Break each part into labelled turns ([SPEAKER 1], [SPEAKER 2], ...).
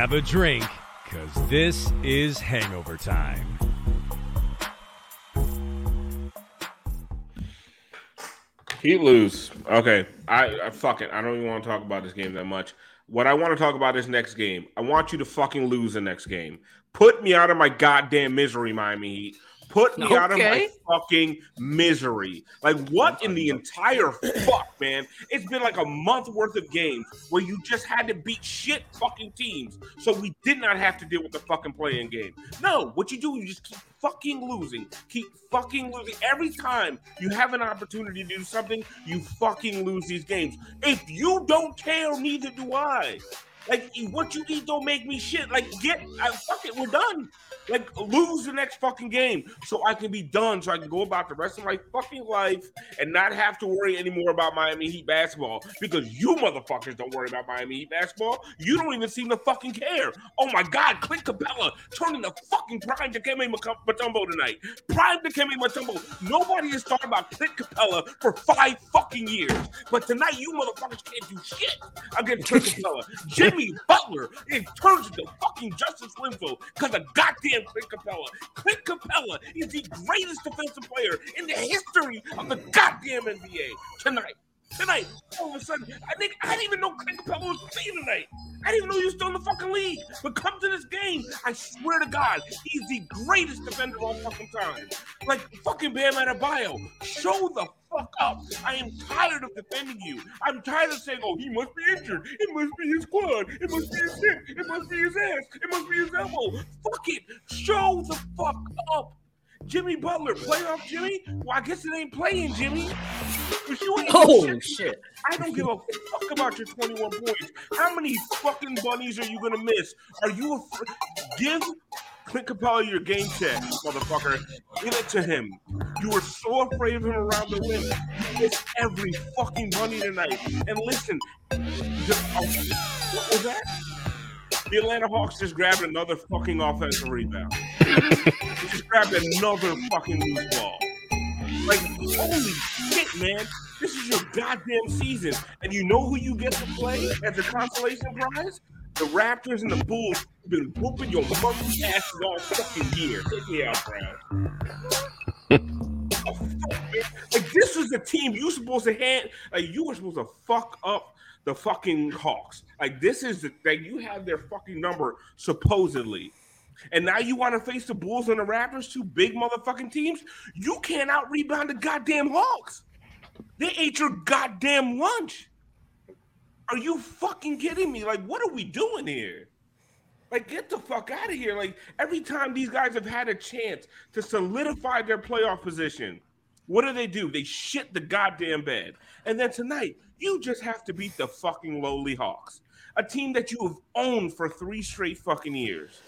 [SPEAKER 1] Grab a drink, because this is hangover time.
[SPEAKER 2] He lose. Okay. I, I fuck it. I don't even want to talk about this game that much. What I want to talk about is next game. I want you to fucking lose the next game. Put me out of my goddamn misery, Miami Heat. Put me out of my fucking misery. Like, what in the entire fuck, man? It's been like a month worth of games where you just had to beat shit fucking teams. So we did not have to deal with the fucking playing game. No, what you do, you just keep fucking losing. Keep fucking losing. Every time you have an opportunity to do something, you fucking lose these games. If you don't care, neither do I. Like what you eat don't make me shit. Like get, I, fuck it, we're done. Like lose the next fucking game so I can be done, so I can go about the rest of my fucking life and not have to worry anymore about Miami Heat basketball because you motherfuckers don't worry about Miami Heat basketball. You don't even seem to fucking care. Oh my God, Clint Capela turning the fucking prime Dikembe Mutombo tonight. Prime Dikembe Mutombo. Nobody has thought about Clint Capela for five fucking years, but tonight you motherfuckers can't do shit against Clint Capela. Jimmy Butler it turns into fucking Justice Winslow because of goddamn Clint Capela. Clint Capela is the greatest defensive player in the history of the goddamn NBA tonight. Tonight, all of a sudden, I think I didn't even know Clint Capela was playing tonight. I didn't even know you was still in the fucking league. But come to this game, I swear to God, he's the greatest defender of all fucking time. Like fucking Bam Adebayo, show the fuck up. I am tired of defending you. I'm tired of saying, oh, he must be injured. It must be his quad. It must be his hip. It must be his ass. It must be his elbow. Fuck it. Show the fuck up. Jimmy Butler, playoff Jimmy? Well, I guess it ain't playing, Jimmy. you ain't
[SPEAKER 3] Oh
[SPEAKER 2] shit.
[SPEAKER 3] shit!
[SPEAKER 2] I don't give a fuck about your 21 points. How many fucking bunnies are you gonna miss? Are you a give Clint Capela your game check, motherfucker? Give it to him. You were so afraid of him around the rim. You missed every fucking bunny tonight. And listen, just, oh, what was that? The Atlanta Hawks just grabbed another fucking offensive rebound. They just grabbed another fucking loose ball. Like, holy shit, man. This is your goddamn season. And you know who you get to play as a consolation prize? The Raptors and the Bulls have been whooping your monkey asses all fucking year. Out, Brown. Oh. Like, this was the team you supposed to hand. Like, you were supposed to fuck up the fucking Hawks. Like, this is the like you have their fucking number, supposedly. And now you want to face the Bulls and the Raptors, two big motherfucking teams. You can't out rebound the goddamn Hawks. They ate your goddamn lunch. Are you fucking kidding me? Like, what are we doing here? Like, get the fuck out of here. Like, every time these guys have had a chance to solidify their playoff position, what do they do? They shit the goddamn bed. And then tonight, you just have to beat the fucking lowly Hawks, a team that you have owned for three straight fucking years,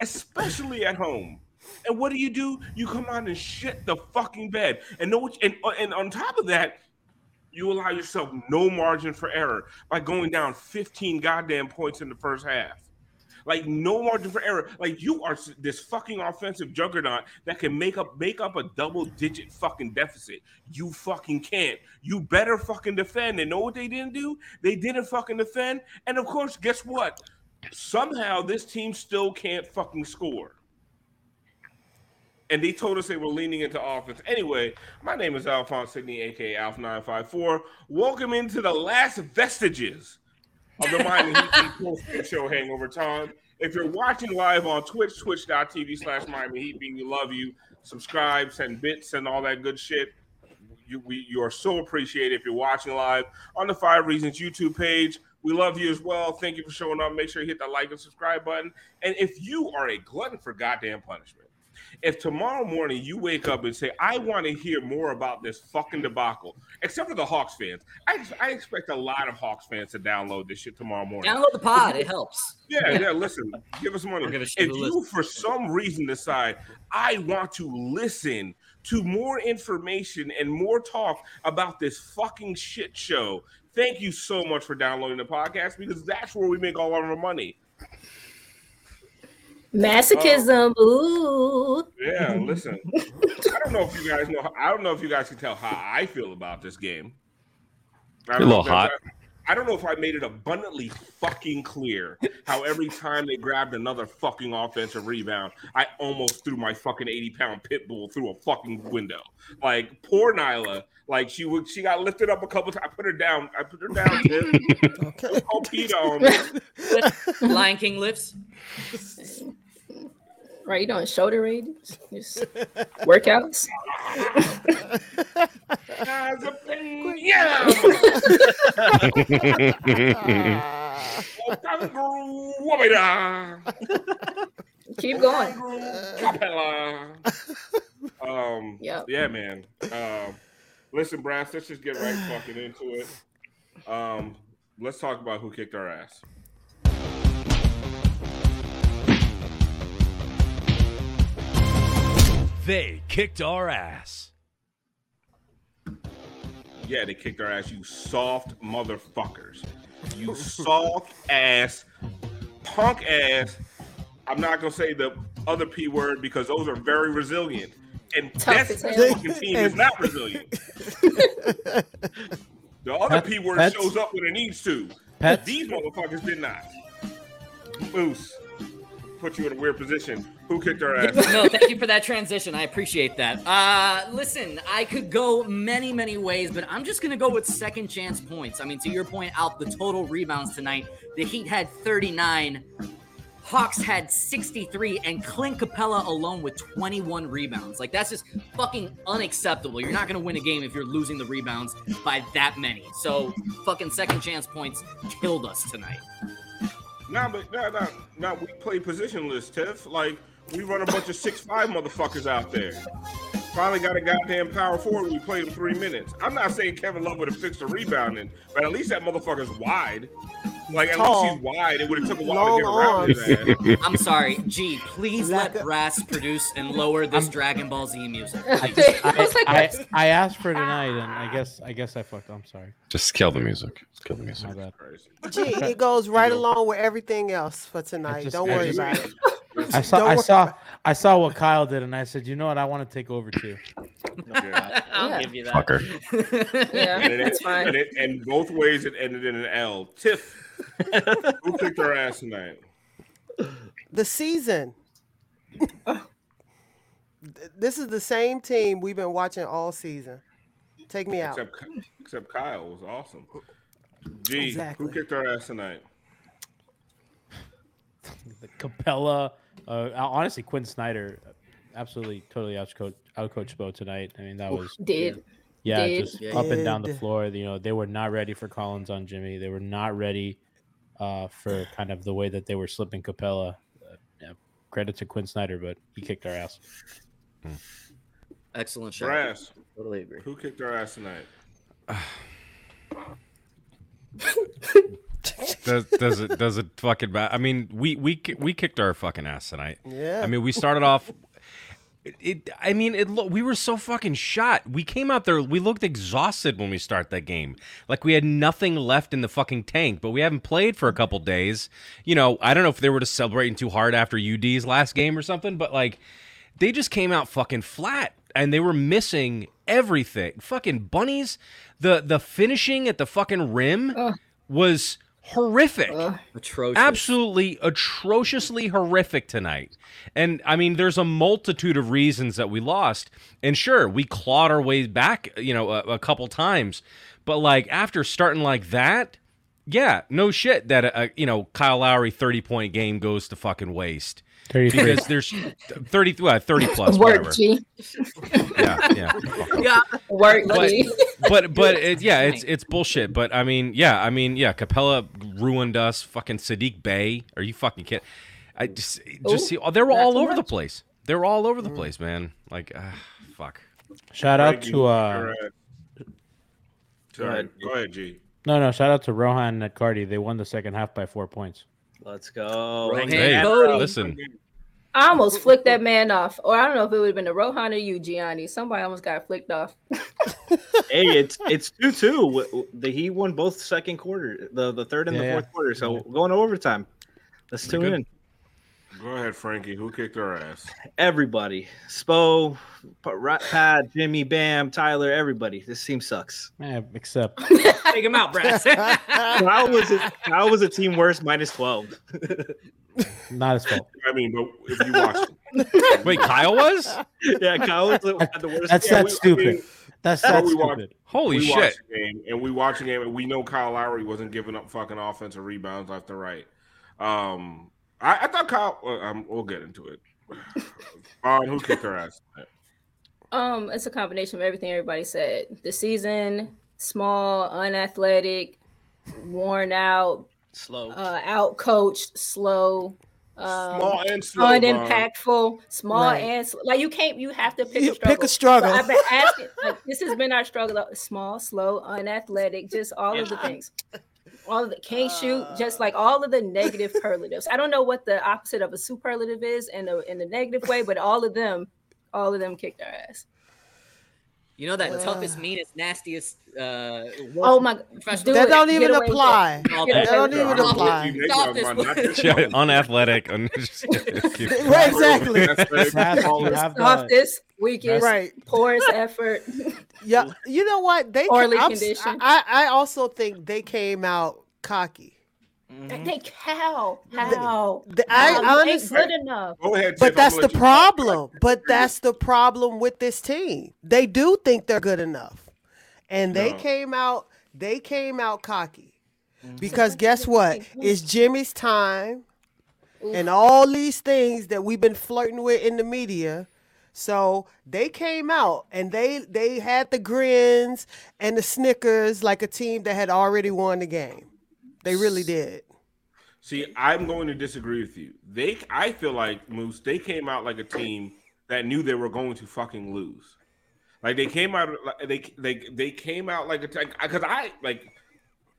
[SPEAKER 2] especially at home. And what do you do? You come out and shit the fucking bed. And know what? And, and on top of that, you allow yourself no margin for error by going down 15 goddamn points in the first half. Like no margin for error. Like you are this fucking offensive juggernaut that can make up make up a double digit fucking deficit. You fucking can't. You better fucking defend. And know what they didn't do? They didn't fucking defend. And of course, guess what? Somehow this team still can't fucking score and they told us they were leaning into offense. Anyway, my name is Alphonse Sidney, aka Alf954. Welcome into the last vestiges of the Miami Heat post show hangover time. If you're watching live on Twitch, twitch.tv slash Miami Heat, we love you. Subscribe, send bits, and all that good shit. You, we, you are so appreciated if you're watching live on the Five Reasons YouTube page. We love you as well. Thank you for showing up. Make sure you hit that like and subscribe button. And if you are a glutton for goddamn punishment, if tomorrow morning you wake up and say, I want to hear more about this fucking debacle, except for the Hawks fans, I, I expect a lot of Hawks fans to download this shit tomorrow morning.
[SPEAKER 3] Download the pod, it helps.
[SPEAKER 2] Yeah, yeah, listen, give us money. If you, for some reason, decide, I want to listen to more information and more talk about this fucking shit show, thank you so much for downloading the podcast because that's where we make all of our money.
[SPEAKER 4] Masochism. Uh, Ooh.
[SPEAKER 2] Yeah, listen. I don't know if you guys know. I don't know if you guys can tell how I feel about this game.
[SPEAKER 5] a little hot.
[SPEAKER 2] I, I don't know if I made it abundantly fucking clear how every time they grabbed another fucking offensive rebound, I almost threw my fucking 80 pound pit bull through a fucking window. Like poor Nyla, like she would, she got lifted up a couple times. I put her down. I put her down. okay. Call PETA on
[SPEAKER 3] me. Lion King lifts.
[SPEAKER 4] Right, you doing shoulder raises, just workouts. Keep going.
[SPEAKER 2] um, yeah, yeah, man. Um, listen, Brass, let's just get right fucking into it. Um, let's talk about who kicked our ass.
[SPEAKER 1] They kicked our ass.
[SPEAKER 2] Yeah, they kicked our ass, you soft motherfuckers. You soft ass, punk ass. I'm not gonna say the other P word because those are very resilient. And Tough that fucking team is not resilient. the other P word shows up when it needs to. Pets? These motherfuckers did not. Moose put you in a weird position. Who kicked our ass?
[SPEAKER 3] no, thank you for that transition. I appreciate that. Uh, listen, I could go many, many ways, but I'm just gonna go with second chance points. I mean, to your point, out the total rebounds tonight, the Heat had 39. Hawks had 63 and Clint Capela alone with 21 rebounds. Like that's just fucking unacceptable. You're not going to win a game if you're losing the rebounds by that many. So fucking second chance points killed us tonight.
[SPEAKER 2] Nah, but nah, nah, nah. We play positionless, Tiff. Like we run a bunch of six five motherfuckers out there. Finally got a goddamn power forward. We played him three minutes. I'm not saying Kevin Love would have fixed the rebounding, but at least that motherfucker's wide. Like at Tall. least he's wide. It would have took a while Long to get around his ass.
[SPEAKER 3] I'm sorry, G. Please let Brass produce and lower this I'm, Dragon Ball Z music.
[SPEAKER 6] I, just, I, I, I, asked for tonight, and I guess I guess I fucked. I'm sorry.
[SPEAKER 5] Just kill the music. Just kill the music.
[SPEAKER 7] G. It goes right along with everything else for tonight. Just, Don't worry about it.
[SPEAKER 6] I saw, I saw, I saw what Kyle did, and I said, you know what? I want to take over too.
[SPEAKER 3] I'll yeah. give you that.
[SPEAKER 5] Fucker.
[SPEAKER 4] yeah,
[SPEAKER 2] and
[SPEAKER 4] that's fine.
[SPEAKER 2] And, it, and both ways, it ended in an L. Tiff, who kicked our ass tonight?
[SPEAKER 7] The season. this is the same team we've been watching all season. Take me
[SPEAKER 2] out. Except, except Kyle was awesome. G, exactly. who kicked our ass tonight?
[SPEAKER 6] the Capela, uh, honestly, Quin Snyder, absolutely, totally outcoached outcoached Bo tonight. I mean, that was
[SPEAKER 4] did.
[SPEAKER 6] Yeah,
[SPEAKER 4] did.
[SPEAKER 6] just did. up and down the floor. You know, they were not ready for Collins on Jimmy. They were not ready uh, for kind of the way that they were slipping Capela. Uh, yeah, credit to Quin Snyder, but he kicked our ass.
[SPEAKER 3] Hmm. Excellent shot.
[SPEAKER 2] Brass.
[SPEAKER 3] Totally agree.
[SPEAKER 2] Who kicked our ass tonight?
[SPEAKER 5] does, does it does it fucking matter? I mean, we we we kicked our fucking ass tonight.
[SPEAKER 7] Yeah.
[SPEAKER 5] I mean, we started off. it I mean it lo- we were so fucking shot. We came out there we looked exhausted when we start that game. Like we had nothing left in the fucking tank, but we haven't played for a couple days. You know, I don't know if they were just celebrating too hard after UD's last game or something, but like they just came out fucking flat and they were missing everything. Fucking bunnies, the the finishing at the fucking rim
[SPEAKER 4] Ugh.
[SPEAKER 5] was horrific
[SPEAKER 3] Atrocious.
[SPEAKER 5] absolutely atrociously horrific tonight. And I mean, there's a multitude of reasons that we lost. And sure, we clawed our way back, you know, a, a couple times. But like after starting like that, yeah, no shit that a, you know Kyle Lowry 30 point game goes to fucking waste.
[SPEAKER 6] 33.
[SPEAKER 5] Because there's 30, well, 30 plus,
[SPEAKER 4] Work. G.
[SPEAKER 5] Yeah, yeah.
[SPEAKER 3] Yeah.
[SPEAKER 4] Work,
[SPEAKER 5] But-
[SPEAKER 4] G.
[SPEAKER 5] but but it, yeah, it's it's bullshit. But I mean, yeah, I mean, yeah, Capela ruined us. Fucking Saddiq Bey. Are you fucking kidding? I just just
[SPEAKER 4] Ooh,
[SPEAKER 5] see. Oh, they were all
[SPEAKER 4] too
[SPEAKER 5] over the place. They were all over the place, man. Like, uh, fuck.
[SPEAKER 6] Shout out to uh.
[SPEAKER 2] Sorry. Go ahead, G.
[SPEAKER 6] no no shout out to Rohan and Cardi. They won the second half by four points.
[SPEAKER 8] Let's go.
[SPEAKER 3] Rohan
[SPEAKER 5] Hey,
[SPEAKER 3] Cody.
[SPEAKER 5] listen,
[SPEAKER 4] I almost flicked that man off. Or I don't know if it would have been the Rohan or you, Gianni. Somebody almost got flicked off.
[SPEAKER 8] Hey, it's it's two two. The he won both second quarter, the the third and
[SPEAKER 6] Yeah,
[SPEAKER 8] the
[SPEAKER 6] yeah.
[SPEAKER 8] fourth quarter. So going to overtime. Let's tune
[SPEAKER 5] Good.
[SPEAKER 8] in.
[SPEAKER 2] Go ahead, Franky. Who kicked our ass?
[SPEAKER 8] Everybody, Spo, Pa- Pat, Jimmy, Bam, Tyler, everybody. This team sucks.
[SPEAKER 6] Eh, except
[SPEAKER 3] Take him out, Brass.
[SPEAKER 8] How was it? How was a team worse minus twelve?
[SPEAKER 6] not his fault.
[SPEAKER 2] I mean, but if you watch,
[SPEAKER 5] wait, Kyle was?
[SPEAKER 8] yeah, Kyle was the, had the worst.
[SPEAKER 6] That's
[SPEAKER 2] Yeah,
[SPEAKER 6] that's
[SPEAKER 2] we- I
[SPEAKER 6] stupid.
[SPEAKER 2] mean,
[SPEAKER 6] that's
[SPEAKER 2] well,
[SPEAKER 6] that's
[SPEAKER 2] we watched-
[SPEAKER 5] Holy
[SPEAKER 2] we
[SPEAKER 5] shit!
[SPEAKER 2] watched game, and we watched the game, and we know Kyle Lowry wasn't giving up fucking offensive rebounds left and right. Um, I, I thought Kyle. Well, um, we'll get into it. Vaughn, who kicked our ass?
[SPEAKER 4] Um, it's a combination of everything everybody said. The season, small, unathletic, worn out,
[SPEAKER 8] slow.
[SPEAKER 4] uh, out coached, slow, um,
[SPEAKER 2] Small and slow. Vaughn.
[SPEAKER 4] unimpactful, small
[SPEAKER 7] Right.
[SPEAKER 4] and sl- like you can't. You have to pick
[SPEAKER 7] You
[SPEAKER 4] a struggle.
[SPEAKER 7] pick a struggle.
[SPEAKER 4] So I've been asking. Like, this has been our struggle: small, slow, unathletic, just all of the things. All of the can't shoot, just like uh. all of the negative superlatives. I don't know what the opposite of a superlative is in a in the negative way, but all of them, all of them kicked our ass.
[SPEAKER 3] You know that toughest, meanest, nastiest. Uh,
[SPEAKER 4] Oh my!
[SPEAKER 3] professional-
[SPEAKER 4] do
[SPEAKER 7] That don't even
[SPEAKER 4] away
[SPEAKER 7] apply.
[SPEAKER 3] All that.
[SPEAKER 7] That don't even apply.
[SPEAKER 2] this.
[SPEAKER 3] Stop this.
[SPEAKER 2] Not this
[SPEAKER 5] Yeah,
[SPEAKER 2] one.
[SPEAKER 5] unathletic. un-
[SPEAKER 7] Right, exactly.
[SPEAKER 2] That's right.
[SPEAKER 6] Brass,
[SPEAKER 2] this-
[SPEAKER 6] have the,
[SPEAKER 4] Softest, weakest,
[SPEAKER 7] Right.
[SPEAKER 4] poorest effort.
[SPEAKER 7] Yeah. You know what? They
[SPEAKER 4] Poorly
[SPEAKER 7] I'm
[SPEAKER 4] conditioned.
[SPEAKER 7] I, I also think they came out cocky. Mm-hmm.
[SPEAKER 4] They cow, how?
[SPEAKER 7] The- I
[SPEAKER 4] How? You ain't
[SPEAKER 7] honestly-
[SPEAKER 4] good enough.
[SPEAKER 2] Go ahead,
[SPEAKER 7] But that's the
[SPEAKER 2] let you
[SPEAKER 7] problem. But that's the problem with this team. They do think they're good enough. And they
[SPEAKER 2] No.
[SPEAKER 7] came out they came out cocky. Mm-hmm. Because guess what? It's Jimmy's time and all these things that we've been flirting with in the media. So they came out and they they had the grins and the snickers like a team that had already won the game. They really did.
[SPEAKER 2] See, I'm going to disagree with you. They, I feel like Moose. They came out like a team that knew they were going to fucking lose. Like they came out, like, they they they came out like a because I like.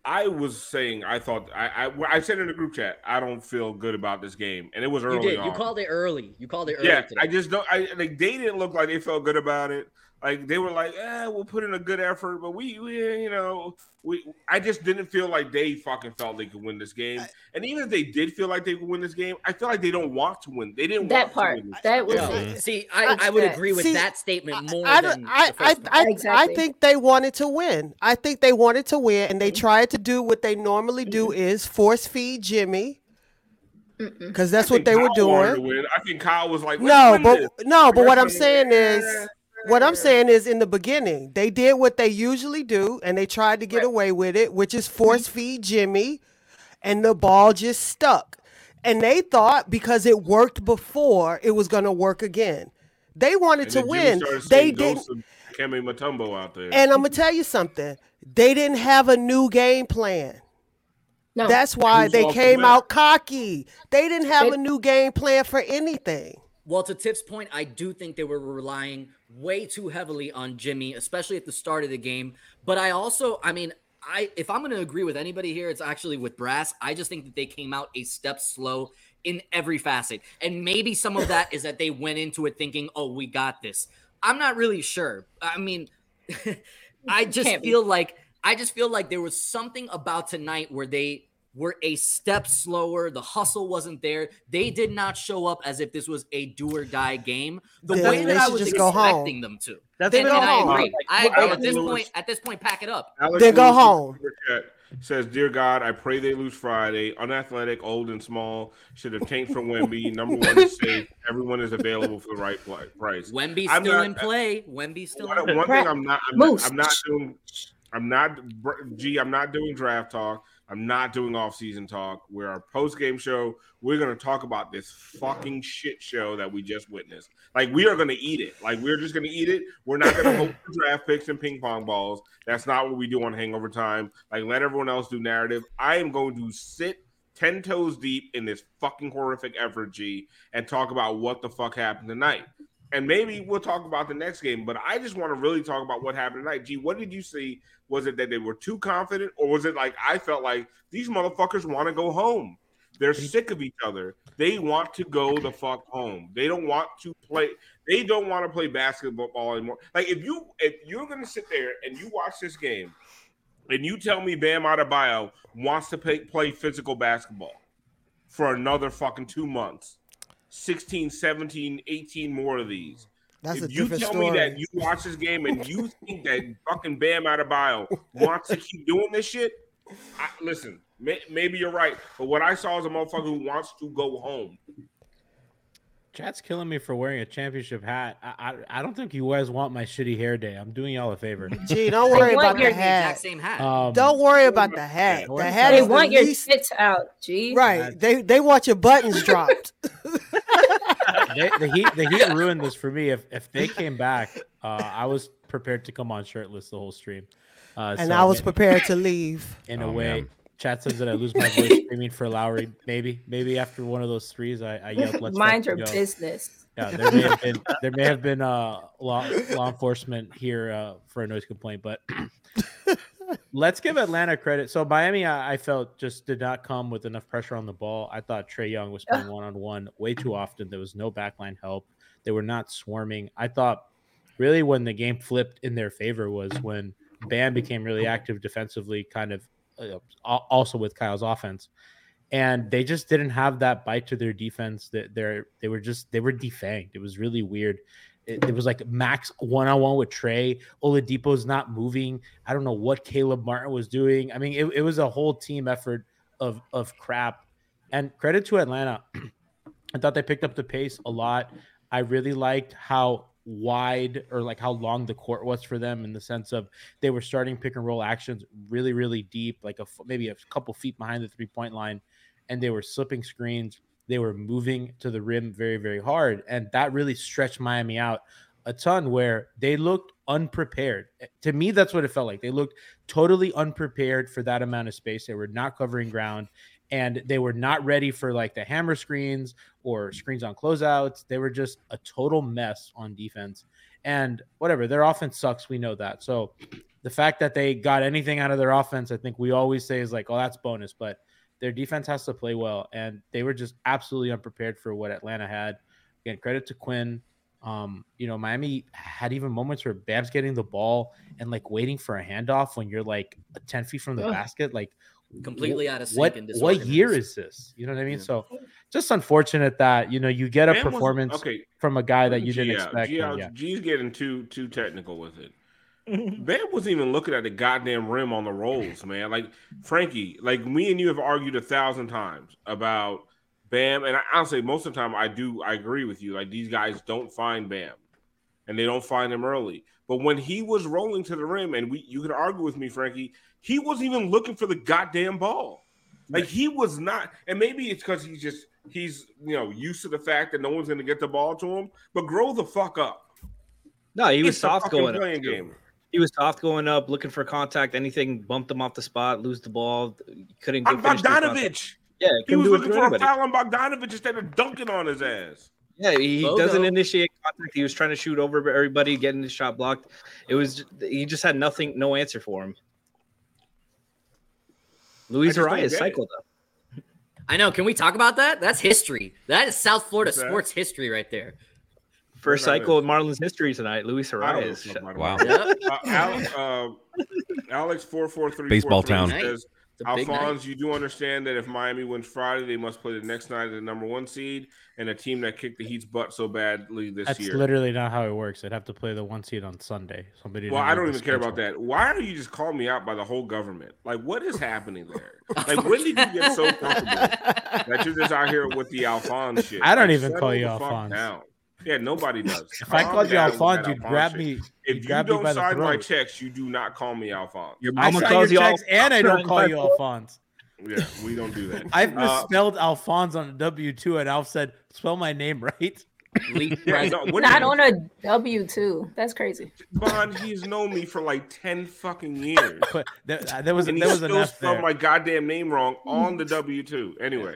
[SPEAKER 2] I was saying I thought I, I I said in the group chat I don't feel good about this game, and it was
[SPEAKER 3] You
[SPEAKER 2] early
[SPEAKER 3] did.
[SPEAKER 2] on.
[SPEAKER 3] You called it early. You called it early.
[SPEAKER 2] yeah,
[SPEAKER 3] today.
[SPEAKER 2] I just don't. I like they didn't look like they felt good about it. Like they were like, eh, we'll put in a good effort, but we, we you know, we. I just didn't feel like they fucking felt they could win this game. And even if they did feel like they could win this game, I feel like they don't want to win. They didn't
[SPEAKER 4] That
[SPEAKER 2] want
[SPEAKER 4] part.
[SPEAKER 2] To win this
[SPEAKER 4] That was
[SPEAKER 2] game.
[SPEAKER 3] Yeah.
[SPEAKER 4] it.
[SPEAKER 3] See, I, I would agree with
[SPEAKER 7] See,
[SPEAKER 3] that statement more
[SPEAKER 7] I,
[SPEAKER 3] than
[SPEAKER 7] don't- I,
[SPEAKER 3] the
[SPEAKER 7] I,
[SPEAKER 3] first one.
[SPEAKER 7] I, I
[SPEAKER 4] Exactly.
[SPEAKER 7] think they wanted to win. I think they wanted to win, and they tried to do what they normally do is force feed Jimmy, because that's
[SPEAKER 2] I
[SPEAKER 7] what they were
[SPEAKER 2] Kyle wanted to
[SPEAKER 7] doing.
[SPEAKER 2] I think Kyle was like,
[SPEAKER 7] No, but
[SPEAKER 2] this."
[SPEAKER 7] no, but what I'm saying is, what I'm saying is, in the beginning, they did what they usually do, and they tried to get away with it, which is force mm-hmm. feed Jimmy, and the ball just stuck. And they thought because it worked before, it was going to work again. They wanted
[SPEAKER 2] And
[SPEAKER 7] to win. They didn't.
[SPEAKER 2] ghosts of Kemi Mutombo out there.
[SPEAKER 7] And I'm gonna tell you something. They didn't have a new game plan.
[SPEAKER 4] No,
[SPEAKER 7] That's why
[SPEAKER 2] Who's
[SPEAKER 7] they came out cocky. They didn't have
[SPEAKER 4] They-
[SPEAKER 7] a new game plan for anything.
[SPEAKER 3] Well, to Tiff's point, I do think they were relying way too heavily on Jimmy, especially at the start of the game. But I also, I mean, I if I'm going to agree with anybody here, it's actually with Brass. I just think that they came out a step slow in every facet. And maybe some of that is that they went into it thinking, "Oh, we got this." I'm not really sure. I mean, I just
[SPEAKER 4] Can't be.
[SPEAKER 3] feel like I just feel like there was something about tonight where they were a step slower. The hustle wasn't there. They did not show up as if this was a do or die game. The
[SPEAKER 7] Then
[SPEAKER 3] way that I
[SPEAKER 7] should
[SPEAKER 3] was
[SPEAKER 7] just go
[SPEAKER 3] expecting
[SPEAKER 7] home.
[SPEAKER 3] them to.
[SPEAKER 8] That's
[SPEAKER 3] And,
[SPEAKER 8] been
[SPEAKER 3] and I
[SPEAKER 7] home.
[SPEAKER 3] agree. I
[SPEAKER 2] Well,
[SPEAKER 3] agree. At
[SPEAKER 2] Alex
[SPEAKER 3] this
[SPEAKER 2] Lewis-
[SPEAKER 3] point, at this point, pack it up.
[SPEAKER 2] Alex
[SPEAKER 7] Then go
[SPEAKER 2] Lewis
[SPEAKER 7] home.
[SPEAKER 2] Says, "Dear God, I pray they lose Friday. Unathletic, old and small. Should have tanked for Wemby. Number one is safe. Everyone is available for the right price.
[SPEAKER 3] Wemby's
[SPEAKER 2] I'm
[SPEAKER 3] still
[SPEAKER 2] not-
[SPEAKER 3] in play. Wemby's still
[SPEAKER 2] One,
[SPEAKER 3] in
[SPEAKER 2] one
[SPEAKER 3] play.
[SPEAKER 2] thing I'm not, I'm not, I'm not doing, I'm not, G, I'm not doing draft talk. I'm not doing off-season talk. We're our post-game show. We're gonna talk about this fucking shit show that we just witnessed. Like we are gonna eat it. Like we're just gonna eat it. We're not gonna hope for draft picks and ping pong balls. That's not what we do on Hangover Time. Like let everyone else do narrative. I am going to sit ten toes deep in this fucking horrific effort, G, and talk about what the fuck happened tonight and maybe we'll talk about the next game. But I just want to really talk about what happened tonight. Gee, what did you see? Was it that they were too confident, or was it like I felt like these motherfuckers want to go home? They're sick of each other. They want to go the fuck home. They don't want to play. They don't want to play basketball anymore. Like if you if you're gonna sit there and you watch this game, and you tell me Bam Adebayo wants to play, play physical basketball for another fucking two months 16 17 18 more of these
[SPEAKER 7] That's a
[SPEAKER 2] if you tell
[SPEAKER 7] story.
[SPEAKER 2] me that you watch this game and you think that fucking Bam Adebayo wants to keep doing this shit, I, listen, may, maybe you're right. But what I saw is a motherfucker who wants to go home.
[SPEAKER 6] Chat's killing me for wearing a championship hat. I, I I don't think you guys want my shitty hair day. I'm doing y'all a favor.
[SPEAKER 7] Gee, don't worry about
[SPEAKER 4] your
[SPEAKER 7] the
[SPEAKER 3] The exact
[SPEAKER 7] hat.
[SPEAKER 3] same hat.
[SPEAKER 6] Um,
[SPEAKER 7] Don't worry about the hat. The hat
[SPEAKER 4] They
[SPEAKER 7] is the
[SPEAKER 4] want your
[SPEAKER 7] least
[SPEAKER 4] tits out, G.
[SPEAKER 7] right. They they want your buttons dropped.
[SPEAKER 6] they, the heat the heat ruined this for me. If if they came back, uh, I was prepared to come on shirtless the whole stream. Uh,
[SPEAKER 7] and
[SPEAKER 6] so
[SPEAKER 7] I was
[SPEAKER 6] in-
[SPEAKER 7] prepared to leave.
[SPEAKER 6] in
[SPEAKER 5] Oh,
[SPEAKER 6] a way.
[SPEAKER 5] man.
[SPEAKER 6] Chat says that I lose my voice screaming for Lowry. Maybe, maybe after one of those threes, I, I yelled, "Let's
[SPEAKER 4] Mind your
[SPEAKER 6] go."
[SPEAKER 4] business.
[SPEAKER 6] Yeah, there may have been there may have been uh, law law enforcement here uh, for a noise complaint, but let's give Atlanta credit. So Miami, I, I felt just did not come with enough pressure on the ball. I thought Trae Young was playing one on one way too often. There was no backline help. They were not swarming. I thought really when the game flipped in their favor was when Bam became really active defensively, kind of uh, also with Kyle's offense and they just didn't have that bite to their defense. That they're they were just they were defanged. It was really weird. It, it was like Max one on one with Trae. Oladipo's not moving. I don't know what Caleb Martin was doing. I mean, it, it was a whole team effort of of crap. And credit to Atlanta. I thought they picked up the pace a lot. I really liked how wide or like how long the court was for them in the sense of they were starting pick and roll actions really really deep like a maybe a couple feet behind the three point line and they were slipping screens. They were moving to the rim very very hard and that really stretched Miami out a ton where they looked unprepared. Eh, to me that's what it felt like. They looked totally unprepared for that amount of space. They were not covering ground and they were not ready for like the hammer screens or screens on closeouts. They were just a total mess on defense. And whatever, their offense sucks. We know that. So the fact that they got anything out of their offense, I think we always say is like, oh, that's bonus. But their defense has to play well. And they were just absolutely unprepared for what Atlanta had. Again, credit to Quin. Um, you know, Miami had even moments where Bam's getting the ball and like waiting for a handoff when you're like 10 feet from the basket. Like,
[SPEAKER 3] Completely out of sync
[SPEAKER 6] what
[SPEAKER 3] and
[SPEAKER 6] what year is this? You know what I mean?
[SPEAKER 3] Yeah.
[SPEAKER 6] So just unfortunate that you know you get a
[SPEAKER 2] Bam was-
[SPEAKER 6] performance
[SPEAKER 2] okay,
[SPEAKER 6] from a guy that you
[SPEAKER 2] G
[SPEAKER 6] didn't
[SPEAKER 2] out.
[SPEAKER 6] expect.
[SPEAKER 2] G
[SPEAKER 6] and yeah.
[SPEAKER 2] G's getting too too technical with it. Bam wasn't even looking at the goddamn rim on the rolls, man. Like Franky, like me and you have argued a thousand times about Bam, and I, I'll say most of the time I do. I agree with you. Like these guys don't find Bam, and they don't find him early. But when he was rolling to the rim, and we you could argue with me, Franky, he wasn't even looking for the goddamn ball. Like he was not, and maybe it's because he's just he's you know used to the fact that no one's going to get the ball to him. But grow the fuck up.
[SPEAKER 8] No, he was
[SPEAKER 2] It's
[SPEAKER 8] soft going up.
[SPEAKER 2] game.
[SPEAKER 8] He was soft going up, looking for contact. Anything bumped him off the spot, lose the ball. Couldn't
[SPEAKER 2] On
[SPEAKER 8] get finish the contact.
[SPEAKER 2] Bogdanovich.
[SPEAKER 8] Yeah,
[SPEAKER 2] He
[SPEAKER 8] couldn't
[SPEAKER 2] was
[SPEAKER 8] do it
[SPEAKER 2] looking
[SPEAKER 8] to
[SPEAKER 2] for a
[SPEAKER 8] anybody.
[SPEAKER 2] foul on Bogdanovich instead of dunking on his ass.
[SPEAKER 8] Yeah, he
[SPEAKER 3] Bogo.
[SPEAKER 8] doesn't initiate contact. He was trying to shoot over everybody, getting his shot blocked. It was he just had nothing, no answer for him.
[SPEAKER 2] I
[SPEAKER 8] Luis
[SPEAKER 2] just don't Arraez
[SPEAKER 8] cycled up.
[SPEAKER 3] I know. Can we talk about that? That's history. That is South Florida
[SPEAKER 2] What's that?
[SPEAKER 3] sports history right there.
[SPEAKER 8] First
[SPEAKER 2] Where's
[SPEAKER 8] cycle of Marlins history tonight. Luis
[SPEAKER 2] I don't Arraez.
[SPEAKER 5] Wow.
[SPEAKER 3] Yep.
[SPEAKER 2] Uh, Alex, uh, Alex four four three
[SPEAKER 5] Baseball
[SPEAKER 2] four three
[SPEAKER 5] town.
[SPEAKER 2] says,
[SPEAKER 3] It's a big night.
[SPEAKER 2] Alphonse, you do understand that if Miami wins Friday, they must play the next night at the number one seed and a team that kicked the Heat's butt so badly this
[SPEAKER 6] That's
[SPEAKER 2] year.
[SPEAKER 6] That's literally not how it works. They'd have to play the one seed on Sunday. Somebody.
[SPEAKER 2] well, I don't
[SPEAKER 6] the
[SPEAKER 2] even care about that. Why are you just calling me out by the whole government? Like, what is happening there? Like, when did you get so comfortable that you're just out here with the Alphonse shit?
[SPEAKER 6] I don't
[SPEAKER 2] Like,
[SPEAKER 6] even call you
[SPEAKER 2] the fuck
[SPEAKER 6] Alphonse.
[SPEAKER 2] Down. Yeah, nobody does.
[SPEAKER 6] If I called you
[SPEAKER 2] down with
[SPEAKER 6] Alphonse, you'd grab
[SPEAKER 2] shit.
[SPEAKER 6] me.
[SPEAKER 2] If
[SPEAKER 6] you'd
[SPEAKER 2] you
[SPEAKER 6] grab me
[SPEAKER 2] don't
[SPEAKER 6] by the
[SPEAKER 2] sign my
[SPEAKER 6] throat.
[SPEAKER 2] checks, you do not call me Alphonse.
[SPEAKER 8] Your
[SPEAKER 6] I
[SPEAKER 8] mama
[SPEAKER 6] sign
[SPEAKER 8] calls
[SPEAKER 6] your
[SPEAKER 8] you
[SPEAKER 6] checks and I don't call you
[SPEAKER 8] Alphonse.
[SPEAKER 6] Alphonse.
[SPEAKER 2] Yeah, we don't do that.
[SPEAKER 6] I've
[SPEAKER 2] Uh,
[SPEAKER 6] misspelled Alphonse on a W two, and Alf said, "Spell my name right."
[SPEAKER 3] League
[SPEAKER 2] Yeah, no,
[SPEAKER 4] Not on a W two. That's crazy.
[SPEAKER 2] Bond, he's known me for like ten fucking years,
[SPEAKER 6] But there, uh, there was
[SPEAKER 2] and he
[SPEAKER 6] there was
[SPEAKER 2] still
[SPEAKER 6] enough
[SPEAKER 2] spelled
[SPEAKER 6] there.
[SPEAKER 2] my goddamn name wrong on the W two. Anyway,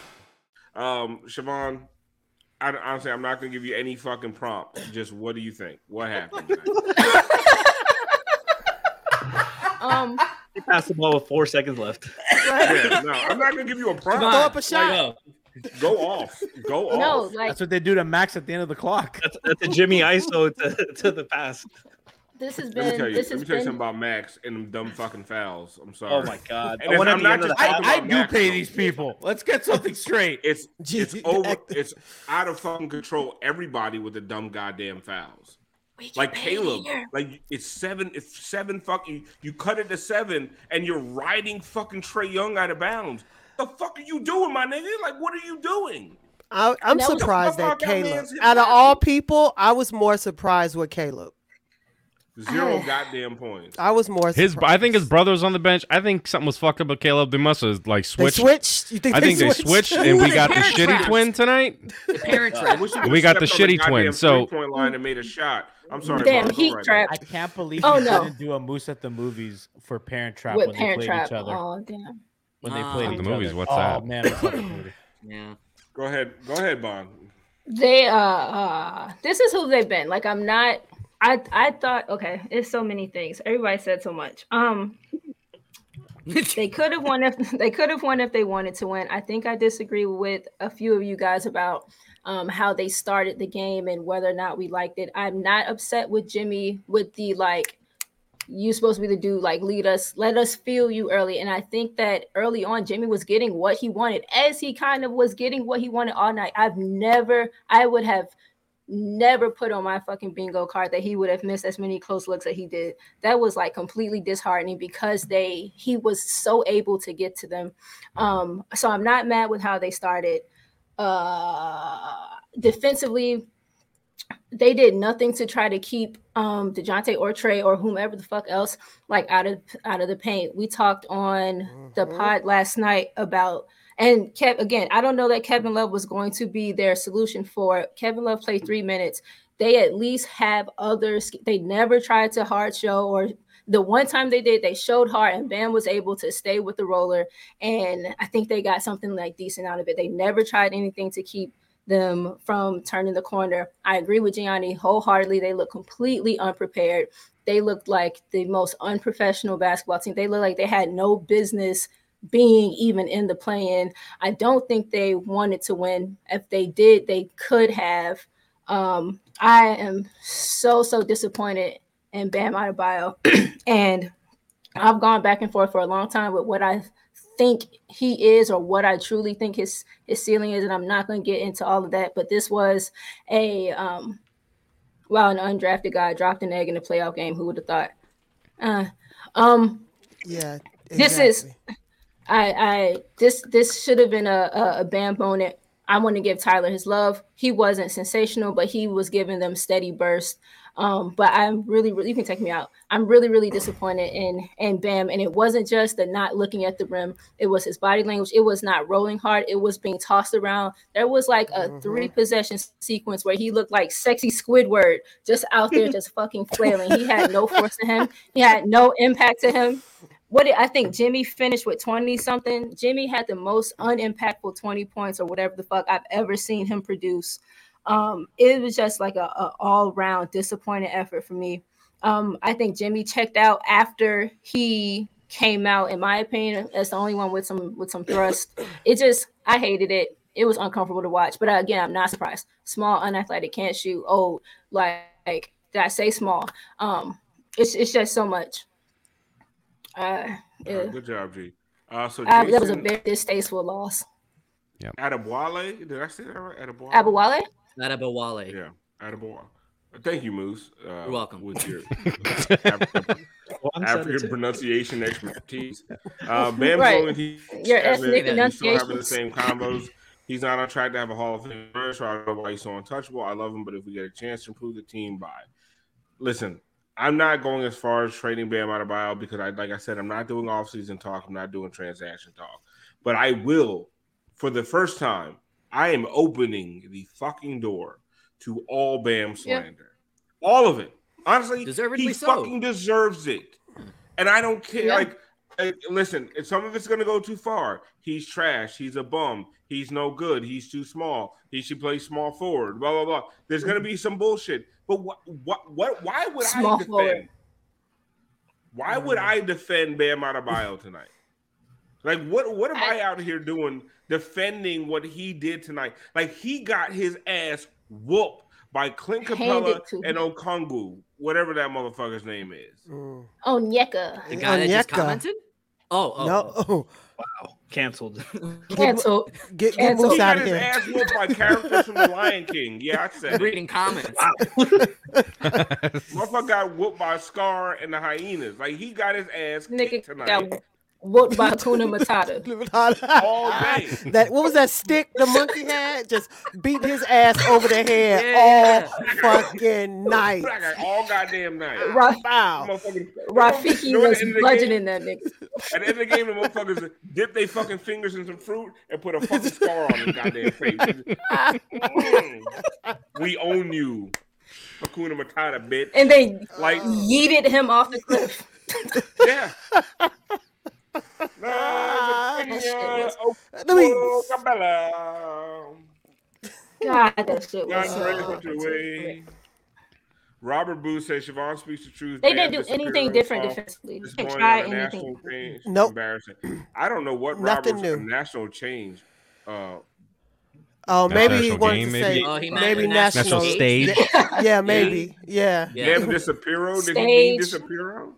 [SPEAKER 2] Um, Siobhan, I, honestly, I'm not gonna give you any fucking prompt. Just what do you think? What happened?
[SPEAKER 4] Um,
[SPEAKER 8] He passed the ball with four seconds left.
[SPEAKER 2] yeah, no, I'm not gonna give you a prompt.
[SPEAKER 7] Throw up a shot.
[SPEAKER 2] Go off. Go off.
[SPEAKER 4] no, like
[SPEAKER 6] That's what they do to Max at the end of the clock.
[SPEAKER 8] That's, that's a Jimmy ISO to, to the pass.
[SPEAKER 4] This has
[SPEAKER 2] Let me
[SPEAKER 4] been.
[SPEAKER 2] tell you.
[SPEAKER 4] This
[SPEAKER 2] Let me tell you
[SPEAKER 4] been.
[SPEAKER 2] something about Max and them dumb fucking fouls. I'm sorry.
[SPEAKER 8] Oh my god!
[SPEAKER 2] And
[SPEAKER 8] I
[SPEAKER 2] if I'm not just
[SPEAKER 6] I, I do
[SPEAKER 2] Max,
[SPEAKER 6] pay
[SPEAKER 2] though.
[SPEAKER 6] these people. Let's get something straight.
[SPEAKER 2] It's it's over. It's out of fucking control. Everybody with the dumb goddamn fouls.
[SPEAKER 4] We get
[SPEAKER 2] Like Caleb,
[SPEAKER 4] here.
[SPEAKER 2] like it's seven. It's seven. Fucking. You cut it to seven, and you're riding fucking Trae Young out of bounds. The fuck are you doing, my nigga? Like, what are you doing?
[SPEAKER 7] I, I'm
[SPEAKER 4] That
[SPEAKER 7] surprised that Caleb. Out of all people, I was more surprised with Caleb.
[SPEAKER 2] Zero
[SPEAKER 4] I-
[SPEAKER 2] goddamn points.
[SPEAKER 7] I was more.
[SPEAKER 5] His,
[SPEAKER 7] surprised.
[SPEAKER 5] I think his brother was on the bench. I think something was fucked up with Caleb. They must have like switched.
[SPEAKER 7] They
[SPEAKER 5] switched.
[SPEAKER 7] switched. You think
[SPEAKER 5] I
[SPEAKER 7] they
[SPEAKER 5] think they
[SPEAKER 7] switched?
[SPEAKER 5] switched, and we got the shitty
[SPEAKER 3] traps.
[SPEAKER 5] twin tonight.
[SPEAKER 3] Parent trap.
[SPEAKER 5] We got the shitty twin, so-
[SPEAKER 2] three-point line and made a shot. I'm sorry.
[SPEAKER 4] Damn,
[SPEAKER 2] Bob, go
[SPEAKER 4] heat
[SPEAKER 2] right
[SPEAKER 4] trap.
[SPEAKER 6] I can't believe
[SPEAKER 4] Oh,
[SPEAKER 6] you
[SPEAKER 4] no.
[SPEAKER 6] didn't do a moose at the movies for Parent Trap
[SPEAKER 4] with
[SPEAKER 6] when they
[SPEAKER 4] Parent
[SPEAKER 6] played
[SPEAKER 4] Trap.
[SPEAKER 6] each other.
[SPEAKER 4] Oh damn.
[SPEAKER 6] when they
[SPEAKER 3] Ah.
[SPEAKER 6] played
[SPEAKER 3] Fuck
[SPEAKER 6] each
[SPEAKER 5] the movies,
[SPEAKER 6] other.
[SPEAKER 5] what's
[SPEAKER 6] oh,
[SPEAKER 5] that?
[SPEAKER 6] man, I fuck the movie.
[SPEAKER 3] Yeah.
[SPEAKER 2] Go ahead. Go ahead, Bond.
[SPEAKER 4] They uh uh this is who they've been. Like I'm not I I thought okay, it's so many things. Everybody said so much. Um they could have won if they could have won if they wanted to win. I think I disagree with a few of you guys about um how they started the game and whether or not we liked it. I'm not upset with Jimmy with the like you supposed to be the dude like lead us let us feel you early and i think that early on jimmy was getting what he wanted as he kind of was getting what he wanted all night i've never i would have never put on my fucking bingo card that he would have missed as many close looks that he did. That was like completely disheartening because they he was so able to get to them. Um, so I'm not mad with how they started. Uh, defensively, they did nothing to try to keep um DeJounte or Trae or whomever the fuck else like out of out of the paint. We talked on the pod last night about and Kev again, I don't know that Kevin Love was going to be their solution for. Kevin Love played three minutes. They at least have others. They never tried to hard show or the one time they did, they showed hard, and Bam was able to stay with the roller. And I think they got something like decent out of it. They never tried anything to keep them from turning the corner. I agree with Gianni wholeheartedly. They look completely unprepared. They looked like the most unprofessional basketball team. They looked like they had no business being even in the play-in. I don't think they wanted to win. If they did, they could have. Um, I am so so disappointed in Bam Adebayo, and I've gone back and forth for a long time with what I think he is or what I truly think his his ceiling is, and I'm not going to get into all of that. But this was a um, well, an undrafted guy dropped an egg in a playoff game. Who would have thought? Uh, um,
[SPEAKER 7] Yeah.
[SPEAKER 4] this is I I this this should have been a a, a Bam moment. I want to give Tyler his love. He wasn't sensational, but he was giving them steady bursts. Um, but I'm really, really you can take me out. I'm really, really disappointed in in Bam. And it wasn't just the not looking at the rim, it was his body language, it was not rolling hard, it was being tossed around. There was like a three possession sequence where he looked like sexy Squidward just out there just fucking flailing. He had no force to him, he had no impact to him what did I think Jimmy finished with 20 something? Jimmy had the most unimpactful 20 points or whatever the fuck I've ever seen him produce. Um, it was just like a, a all-round disappointing effort for me. Um, I think Jimmy checked out after he came out, in my opinion, as the only one with some with some thrust. It just I hated it. It was uncomfortable to watch. But again, I'm not surprised. Small, unathletic, can't shoot. Oh, like, like did I say small? Um, it's it's just so much. Uh, yeah.
[SPEAKER 2] right, good job, G. Uh, so
[SPEAKER 4] Uh, that was a
[SPEAKER 2] Jason
[SPEAKER 4] very distasteful loss. Yeah.
[SPEAKER 2] Adebwale, did I say that right? Adebwale.
[SPEAKER 4] Abawale?
[SPEAKER 3] Adebawale.
[SPEAKER 2] Yeah, Adebwale. Thank you, Moose. Uh,
[SPEAKER 3] You're welcome.
[SPEAKER 2] With your
[SPEAKER 8] One said it
[SPEAKER 2] African pronunciation expertise. Uh, Bam
[SPEAKER 4] Right.
[SPEAKER 2] Jones, he,
[SPEAKER 4] Your
[SPEAKER 2] he's
[SPEAKER 4] ethnic
[SPEAKER 2] still having the same combos. He's not on track to have a Hall of Fame first, so I don't know why he's so untouchable. I love him, but if we get a chance to improve the team by, listen, I'm not going as far as trading Bam out of bio because I, like I said, I'm not doing off-season talk. I'm not doing transaction talk, but I will, for the first time, I am opening the fucking door to all Bam slander, all of it. Honestly,
[SPEAKER 3] Deservedly
[SPEAKER 2] he
[SPEAKER 3] so.
[SPEAKER 2] fucking deserves it, and I don't care.
[SPEAKER 4] Yeah.
[SPEAKER 2] Like, uh, listen, if some of it's gonna go too far. He's trash. He's a bum. He's no good. He's too small. He should play small forward. Blah blah blah. There's gonna be some bullshit. But what what what? Why would
[SPEAKER 4] Small
[SPEAKER 2] I defend?
[SPEAKER 4] forward.
[SPEAKER 2] Why would I defend Bam Adebayo tonight? Like what what am I, out here doing defending what he did tonight? Like he got his ass whooped by Clint
[SPEAKER 4] Capela
[SPEAKER 2] and
[SPEAKER 4] him.
[SPEAKER 2] Okongwu, whatever that motherfucker's name is.
[SPEAKER 7] Mm.
[SPEAKER 4] Onyeka.
[SPEAKER 3] The guy that just commented? Oh, oh.
[SPEAKER 7] No,
[SPEAKER 8] Canceled.
[SPEAKER 4] Canceled.
[SPEAKER 7] get get
[SPEAKER 4] Cancel.
[SPEAKER 7] Moose out
[SPEAKER 2] got
[SPEAKER 7] of
[SPEAKER 2] his
[SPEAKER 7] here.
[SPEAKER 2] ass whooped by characters from The Lion King. Yeah, I said it.
[SPEAKER 3] Reading comments.
[SPEAKER 2] Motherfucker got whooped by Scar and the hyenas. Like he got his ass
[SPEAKER 4] Nigga
[SPEAKER 2] kicked tonight
[SPEAKER 4] got whooped by Hakuna Matata.
[SPEAKER 2] all day.
[SPEAKER 7] that what was that stick the monkey had? Just beat his ass over the head
[SPEAKER 3] Yeah.
[SPEAKER 7] all fucking night.
[SPEAKER 2] All goddamn night.
[SPEAKER 4] Ra-
[SPEAKER 7] Wow.
[SPEAKER 4] Rafiki
[SPEAKER 2] You know,
[SPEAKER 4] was
[SPEAKER 2] the end of
[SPEAKER 4] bludgeoning that nigga.
[SPEAKER 2] At the end of the game, the motherfuckers dip their fucking fingers in some fruit and put a fucking scar on his goddamn face. Mm. we own you, Hakuna Matata, bitch.
[SPEAKER 4] And they
[SPEAKER 2] Like,
[SPEAKER 4] yeeted him off the cliff.
[SPEAKER 2] yeah.
[SPEAKER 7] Ah,
[SPEAKER 2] No,
[SPEAKER 7] Let me-
[SPEAKER 4] God, that shit was
[SPEAKER 2] ready
[SPEAKER 4] so
[SPEAKER 2] for. Robert Booth says Siobhan speaks the truth.
[SPEAKER 4] They didn't do anything different
[SPEAKER 2] fall
[SPEAKER 4] defensively.
[SPEAKER 2] This
[SPEAKER 4] They
[SPEAKER 2] morning
[SPEAKER 4] try
[SPEAKER 2] on a national
[SPEAKER 4] anything.
[SPEAKER 2] change.
[SPEAKER 7] Nope.
[SPEAKER 2] Embarrassing. I don't know what
[SPEAKER 7] Nothing
[SPEAKER 2] Robert's
[SPEAKER 7] new.
[SPEAKER 2] national change. Uh,
[SPEAKER 7] Oh, maybe he
[SPEAKER 5] National
[SPEAKER 7] wanted
[SPEAKER 5] game,
[SPEAKER 7] to
[SPEAKER 5] maybe?
[SPEAKER 7] say
[SPEAKER 3] Oh, he
[SPEAKER 7] maybe national,
[SPEAKER 3] national
[SPEAKER 5] stage.
[SPEAKER 7] Yeah, maybe. Yeah.
[SPEAKER 3] Yeah.
[SPEAKER 2] Bam Disapiro? Did he mean
[SPEAKER 4] Stage.
[SPEAKER 2] Disapiro?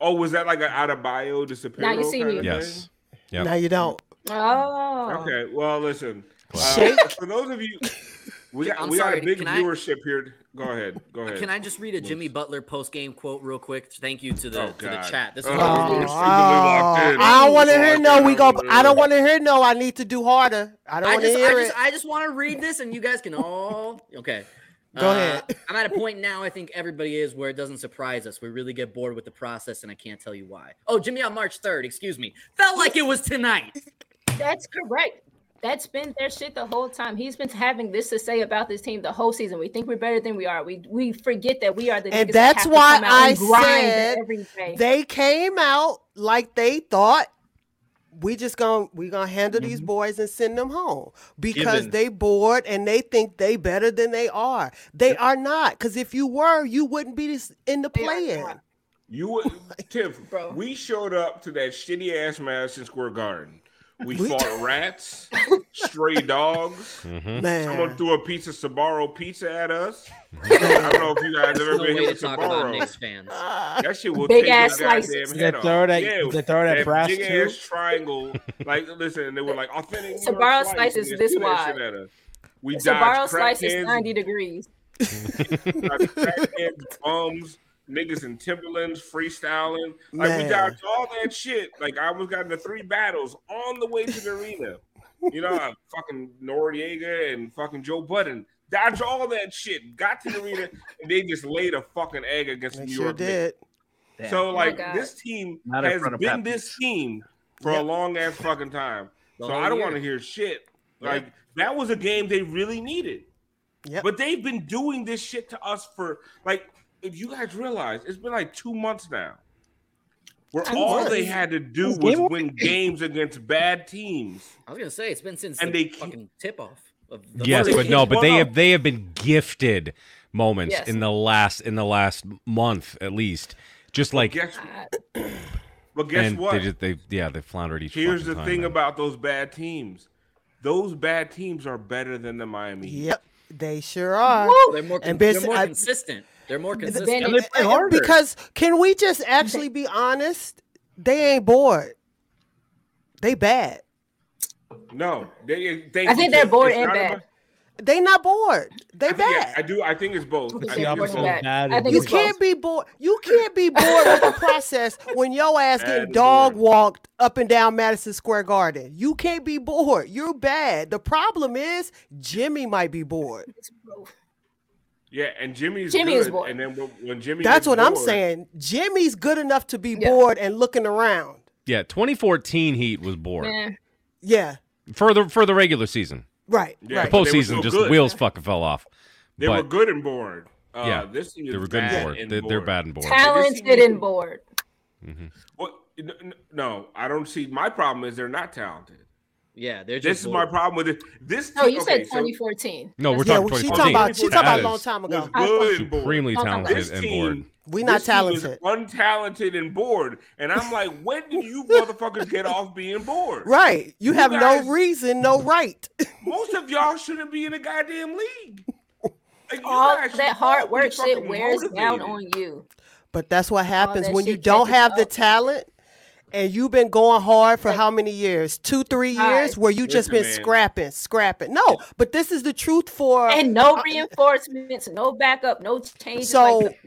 [SPEAKER 2] Oh, was that like an out of bio disappearance?
[SPEAKER 4] Now you see
[SPEAKER 2] kind
[SPEAKER 4] me.
[SPEAKER 5] Yes. Yep.
[SPEAKER 7] Now you don't.
[SPEAKER 4] Oh.
[SPEAKER 2] Okay. Well, listen. Uh, for those of you, We got
[SPEAKER 3] I'm
[SPEAKER 2] we
[SPEAKER 3] sorry,
[SPEAKER 2] got a big
[SPEAKER 3] can I-
[SPEAKER 2] viewership here. Go ahead. Go ahead.
[SPEAKER 3] Can I just read a Jimmy Butler post game quote real quick? Thank you to the
[SPEAKER 2] Oh,
[SPEAKER 3] to the chat. This is
[SPEAKER 2] Oh,
[SPEAKER 3] what
[SPEAKER 7] Oh,
[SPEAKER 2] you're secretly locked in.
[SPEAKER 7] I don't want to hear no. We go. I don't want to hear no. I need to do harder. I don't want to hear
[SPEAKER 3] I
[SPEAKER 7] it.
[SPEAKER 3] I just want to read this, and you guys can all okay.
[SPEAKER 7] Go
[SPEAKER 3] Uh,
[SPEAKER 7] ahead.
[SPEAKER 3] I'm at a point now. I think everybody is where it doesn't surprise us. We really get bored with the process, and I can't tell you why. Oh, Jimmy on March 3rd. Excuse me. Felt like it was tonight.
[SPEAKER 4] That's correct. That's been their shit the whole time. He's been having this to say about this team the whole season. We think we're better than we are. We we forget that we are the
[SPEAKER 7] and
[SPEAKER 4] niggas that
[SPEAKER 7] that's why I
[SPEAKER 4] and grind
[SPEAKER 7] said
[SPEAKER 4] every day.
[SPEAKER 7] they came out like they thought we just gonna we gonna handle
[SPEAKER 4] Mm-hmm.
[SPEAKER 7] these boys and send them home because
[SPEAKER 8] Given.
[SPEAKER 7] they bored and they think they better than they are. They are not. Because if you were, you wouldn't be this in the
[SPEAKER 4] They are
[SPEAKER 7] play-in.
[SPEAKER 4] not.
[SPEAKER 2] You would, Tiff.
[SPEAKER 4] Bro.
[SPEAKER 2] We showed up to that shitty ass Madison Square Garden. We,
[SPEAKER 7] We-
[SPEAKER 2] fought rats, stray dogs.
[SPEAKER 5] Mhm.
[SPEAKER 2] Someone threw a piece of Sbarro pizza at us. I don't know if you guys have ever
[SPEAKER 3] No
[SPEAKER 2] been here
[SPEAKER 3] to
[SPEAKER 2] with
[SPEAKER 3] talk about Knicks
[SPEAKER 2] Sbarro.
[SPEAKER 3] fans.
[SPEAKER 2] That shit will
[SPEAKER 4] Big
[SPEAKER 2] take
[SPEAKER 4] ass
[SPEAKER 2] your goddamn
[SPEAKER 4] slices.
[SPEAKER 2] head
[SPEAKER 6] They
[SPEAKER 2] off.
[SPEAKER 6] throw it at-
[SPEAKER 2] yeah,
[SPEAKER 6] they throw it at
[SPEAKER 2] that
[SPEAKER 6] brass,
[SPEAKER 2] big
[SPEAKER 6] too?
[SPEAKER 2] ass triangle. Like, listen, they were like authentic. New York
[SPEAKER 4] Sbarro
[SPEAKER 2] slice,
[SPEAKER 4] slice
[SPEAKER 2] and
[SPEAKER 4] is
[SPEAKER 2] they
[SPEAKER 4] this wide.
[SPEAKER 2] shit at us. We
[SPEAKER 4] So Barrow
[SPEAKER 2] dodged
[SPEAKER 4] slice is
[SPEAKER 2] crackheads,
[SPEAKER 4] 90 degrees.
[SPEAKER 2] bums, niggas in Timberlands freestyling. Like we
[SPEAKER 7] Man.
[SPEAKER 2] dodged all that shit. Like I was got into three battles on the way to the arena. You know, I fucking Noreaga and fucking Joe Budden. Dodge all that shit. Got to the arena and they just laid a fucking egg against
[SPEAKER 7] they
[SPEAKER 2] New
[SPEAKER 7] sure
[SPEAKER 2] York
[SPEAKER 7] did.
[SPEAKER 8] Damn.
[SPEAKER 2] So
[SPEAKER 4] Oh
[SPEAKER 2] like
[SPEAKER 4] God.
[SPEAKER 2] this team
[SPEAKER 8] Not
[SPEAKER 2] has been
[SPEAKER 8] Pat
[SPEAKER 2] this team for
[SPEAKER 7] Yep.
[SPEAKER 2] a long ass fucking time.
[SPEAKER 3] The
[SPEAKER 2] so I don't want to hear shit.
[SPEAKER 3] Yeah.
[SPEAKER 2] Like that was a game they really needed.
[SPEAKER 7] Yep.
[SPEAKER 2] But they've been doing this shit to us for like if you guys realize it's been like two months now. Where
[SPEAKER 4] Two
[SPEAKER 2] all
[SPEAKER 4] months.
[SPEAKER 2] they had to do was
[SPEAKER 6] game-
[SPEAKER 2] win games against bad teams.
[SPEAKER 3] I was gonna say it's been since
[SPEAKER 2] And
[SPEAKER 3] the
[SPEAKER 2] they keep-
[SPEAKER 3] fucking tip off of the
[SPEAKER 5] Yes, but no, but they
[SPEAKER 2] one
[SPEAKER 5] have they have been gifted moments
[SPEAKER 4] Yes.
[SPEAKER 5] in the last in the last month at least. Just like
[SPEAKER 2] Guess
[SPEAKER 4] Uh,
[SPEAKER 2] but guess
[SPEAKER 5] and
[SPEAKER 2] what?
[SPEAKER 5] they just they yeah they floundered each.
[SPEAKER 2] Here's the
[SPEAKER 5] time,
[SPEAKER 2] thing
[SPEAKER 5] man.
[SPEAKER 2] about those bad teams. Those bad teams are better than the Miami.
[SPEAKER 7] Yep, they sure are.
[SPEAKER 3] They're more, con-
[SPEAKER 7] And
[SPEAKER 3] they're more
[SPEAKER 7] I-
[SPEAKER 3] consistent. They're more
[SPEAKER 4] Then-
[SPEAKER 3] consistent.
[SPEAKER 8] And they play harder.
[SPEAKER 7] Because can we just actually be honest? They ain't bored. They bad.
[SPEAKER 2] No, they. they
[SPEAKER 4] I think they're bored and
[SPEAKER 2] not
[SPEAKER 4] bad.
[SPEAKER 2] about-
[SPEAKER 7] They not bored. They
[SPEAKER 2] I, think, yeah,
[SPEAKER 7] bad.
[SPEAKER 2] I do. I think it's both. I think it's
[SPEAKER 6] opposite
[SPEAKER 4] and
[SPEAKER 6] of
[SPEAKER 2] both.
[SPEAKER 4] bad.
[SPEAKER 6] bad.
[SPEAKER 4] I think
[SPEAKER 7] you can't be bored. You can't be bored with the process when your ass
[SPEAKER 2] Bad
[SPEAKER 7] getting dog
[SPEAKER 2] bored.
[SPEAKER 7] walked up and down Madison Square Garden. You can't be bored. You're bad. The problem is Jimmy might be bored.
[SPEAKER 2] Yeah, and Jimmy's
[SPEAKER 4] Jimmy
[SPEAKER 2] good,
[SPEAKER 4] is bored.
[SPEAKER 2] And then when, when Jimmy,
[SPEAKER 7] That's
[SPEAKER 2] gets
[SPEAKER 7] what I'm saying. Jimmy's good enough to be
[SPEAKER 4] Yeah.
[SPEAKER 7] bored and looking around.
[SPEAKER 5] Yeah, 2014 Heat was bored
[SPEAKER 4] Yeah.
[SPEAKER 7] Yeah.
[SPEAKER 5] for the for the regular season.
[SPEAKER 7] Right.
[SPEAKER 2] Yeah,
[SPEAKER 7] right.
[SPEAKER 2] but they were
[SPEAKER 5] Postseason,
[SPEAKER 2] still
[SPEAKER 5] just
[SPEAKER 2] good.
[SPEAKER 5] wheels fucking fell off.
[SPEAKER 2] They
[SPEAKER 5] but
[SPEAKER 2] were good and bored. Uh,
[SPEAKER 5] Yeah,
[SPEAKER 2] this team is
[SPEAKER 5] they were good
[SPEAKER 2] bad
[SPEAKER 5] and bored.
[SPEAKER 2] and
[SPEAKER 5] They, they're bad and bored.
[SPEAKER 4] Talented and bored.
[SPEAKER 2] Well, n- n- no, I don't see. My problem is they're not talented.
[SPEAKER 3] Yeah, they're just.
[SPEAKER 2] This is my problem with it. This.
[SPEAKER 4] No, you
[SPEAKER 2] okay,
[SPEAKER 4] said
[SPEAKER 2] so
[SPEAKER 4] 2014.
[SPEAKER 5] No, we're
[SPEAKER 4] That's
[SPEAKER 7] Yeah,
[SPEAKER 5] talking
[SPEAKER 7] well, she
[SPEAKER 5] 2014.
[SPEAKER 7] talking about she talking about a long
[SPEAKER 5] is
[SPEAKER 7] time ago.
[SPEAKER 2] was good and bored.
[SPEAKER 5] Supremely
[SPEAKER 4] Don't talk about
[SPEAKER 5] talented
[SPEAKER 2] This
[SPEAKER 5] and bored.
[SPEAKER 2] team,
[SPEAKER 7] We not
[SPEAKER 2] this team is
[SPEAKER 7] talented.
[SPEAKER 2] untalented and bored. And I'm like, when do you motherfuckers get off being bored?
[SPEAKER 7] Right. You,
[SPEAKER 2] You
[SPEAKER 7] have
[SPEAKER 2] guys-
[SPEAKER 7] no reason, no right.
[SPEAKER 2] Most of y'all shouldn't be in the goddamn league. Like, you
[SPEAKER 4] All
[SPEAKER 2] guys should
[SPEAKER 4] that
[SPEAKER 2] all
[SPEAKER 4] hard
[SPEAKER 2] be
[SPEAKER 4] work shit
[SPEAKER 2] fucking
[SPEAKER 4] wears down
[SPEAKER 2] motivated.
[SPEAKER 4] on you.
[SPEAKER 7] But that's what happens
[SPEAKER 4] that
[SPEAKER 7] when you
[SPEAKER 4] shit
[SPEAKER 7] don't
[SPEAKER 4] catches
[SPEAKER 7] have the
[SPEAKER 4] up.
[SPEAKER 7] talent and you've been going hard for how many years? Two, three years where you just been
[SPEAKER 2] man.
[SPEAKER 7] scrapping, scrapping. No, but this is the truth for
[SPEAKER 4] And no uh, reinforcements, no backup, no changes.
[SPEAKER 7] So
[SPEAKER 4] like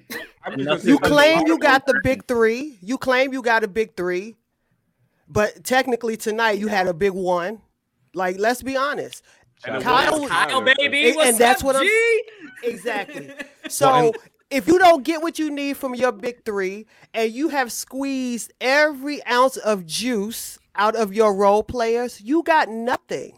[SPEAKER 2] I'm just
[SPEAKER 8] Nothing
[SPEAKER 7] you claim you got the big three. You claim you got a big three. But technically tonight you had a big one. Like, let's be honest.
[SPEAKER 2] And
[SPEAKER 7] Kyle-
[SPEAKER 3] Kyle, baby.
[SPEAKER 7] And- and that's what I'm-
[SPEAKER 3] G?
[SPEAKER 7] Exactly. So
[SPEAKER 5] Well, and-
[SPEAKER 7] if you don't get what you need from your big three and you have squeezed every ounce of juice out of your role players, you got nothing.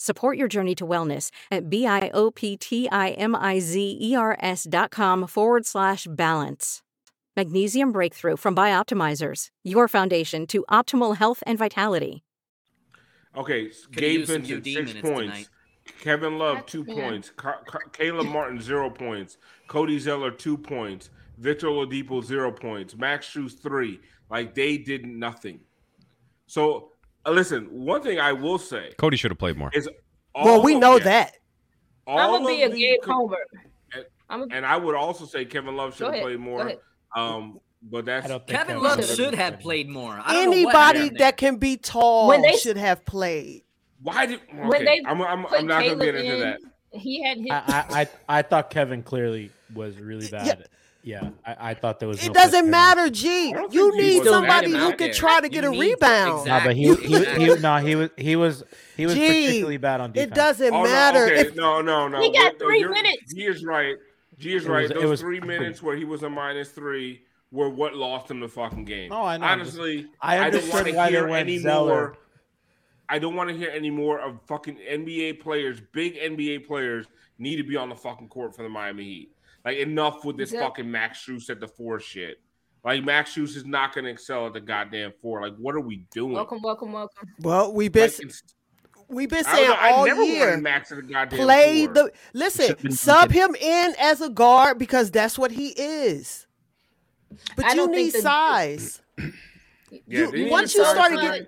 [SPEAKER 9] Support your journey to wellness at B-I-O-P-T-I-M-I-Z-E-R-S dot com forward slash balance. Magnesium Breakthrough from Bioptimizers, your foundation to optimal health and vitality.
[SPEAKER 2] Okay,
[SPEAKER 3] Could've
[SPEAKER 2] Gabe Vincent six points.
[SPEAKER 3] tonight.
[SPEAKER 2] Kevin Love two
[SPEAKER 4] Yeah.
[SPEAKER 2] points. Ca- Ca- Caleb Martin zero points. Cody Zeller two points. Victor Oladipo zero points. Max Strus three. Like they did nothing. So uh, listen, one thing I will say
[SPEAKER 5] Cody should have played more.
[SPEAKER 2] is
[SPEAKER 7] Well, we know that.
[SPEAKER 4] I'm gonna be a
[SPEAKER 2] of
[SPEAKER 4] Gabe
[SPEAKER 2] co-
[SPEAKER 4] Homer.
[SPEAKER 2] and-
[SPEAKER 4] I'm
[SPEAKER 2] And I would also say Kevin Love should
[SPEAKER 4] Go
[SPEAKER 2] have played more. Um, but that's
[SPEAKER 6] I don't think
[SPEAKER 3] Kevin
[SPEAKER 6] Kevin
[SPEAKER 3] Love
[SPEAKER 6] Love
[SPEAKER 3] should have played more. I don't know what
[SPEAKER 7] Anybody that can be tall
[SPEAKER 4] When they-
[SPEAKER 7] should have played.
[SPEAKER 2] why did
[SPEAKER 4] when
[SPEAKER 2] okay,
[SPEAKER 4] they
[SPEAKER 2] I'm, I'm, I'm not gonna get into
[SPEAKER 4] in,
[SPEAKER 2] that.
[SPEAKER 4] He had his.
[SPEAKER 6] I, I, I I thought Kevin clearly was really bad. Yeah, I, I thought there was.
[SPEAKER 7] It
[SPEAKER 6] no
[SPEAKER 7] doesn't
[SPEAKER 6] him.
[SPEAKER 7] matter, G.
[SPEAKER 2] I don't
[SPEAKER 7] You need somebody who can
[SPEAKER 3] there.
[SPEAKER 7] try to
[SPEAKER 3] You
[SPEAKER 7] get a
[SPEAKER 3] need to-
[SPEAKER 7] rebound.
[SPEAKER 6] No, but he, he, he, no, he was he was he was
[SPEAKER 7] Gee,
[SPEAKER 6] particularly bad on defense.
[SPEAKER 7] It doesn't
[SPEAKER 2] Oh,
[SPEAKER 7] matter.
[SPEAKER 2] No, okay.
[SPEAKER 7] If,
[SPEAKER 2] no, no, no.
[SPEAKER 4] He got three
[SPEAKER 2] you're-
[SPEAKER 4] minutes.
[SPEAKER 2] G is right. G is right.
[SPEAKER 6] was- it
[SPEAKER 2] Those
[SPEAKER 6] was
[SPEAKER 2] three minutes where he was a minus three were what lost him the fucking game.
[SPEAKER 6] Oh, I know.
[SPEAKER 2] Honestly,
[SPEAKER 6] I
[SPEAKER 2] don't want to hear
[SPEAKER 6] went
[SPEAKER 2] any more. I don't want to hear any more of fucking NBA players. Big NBA players need to be on the fucking court for the Miami Heat. Like enough with this
[SPEAKER 4] Yep.
[SPEAKER 2] fucking Max Strus at the four shit. Like Max Strus is not going to excel at the goddamn four. Like what are we doing?
[SPEAKER 4] welcome, welcome, welcome.
[SPEAKER 7] well, we've been
[SPEAKER 2] Like,
[SPEAKER 7] we've been
[SPEAKER 2] I, don't
[SPEAKER 7] saying
[SPEAKER 2] know, I
[SPEAKER 7] all
[SPEAKER 2] never
[SPEAKER 7] year.
[SPEAKER 2] Max at the goddamn
[SPEAKER 7] Play
[SPEAKER 2] four.
[SPEAKER 7] the listen. Sub him in as a guard because that's what he is. But
[SPEAKER 4] I
[SPEAKER 7] you need
[SPEAKER 4] the-
[SPEAKER 7] size.
[SPEAKER 2] Yeah,
[SPEAKER 7] you- once you
[SPEAKER 2] start
[SPEAKER 7] started
[SPEAKER 2] playing-
[SPEAKER 7] getting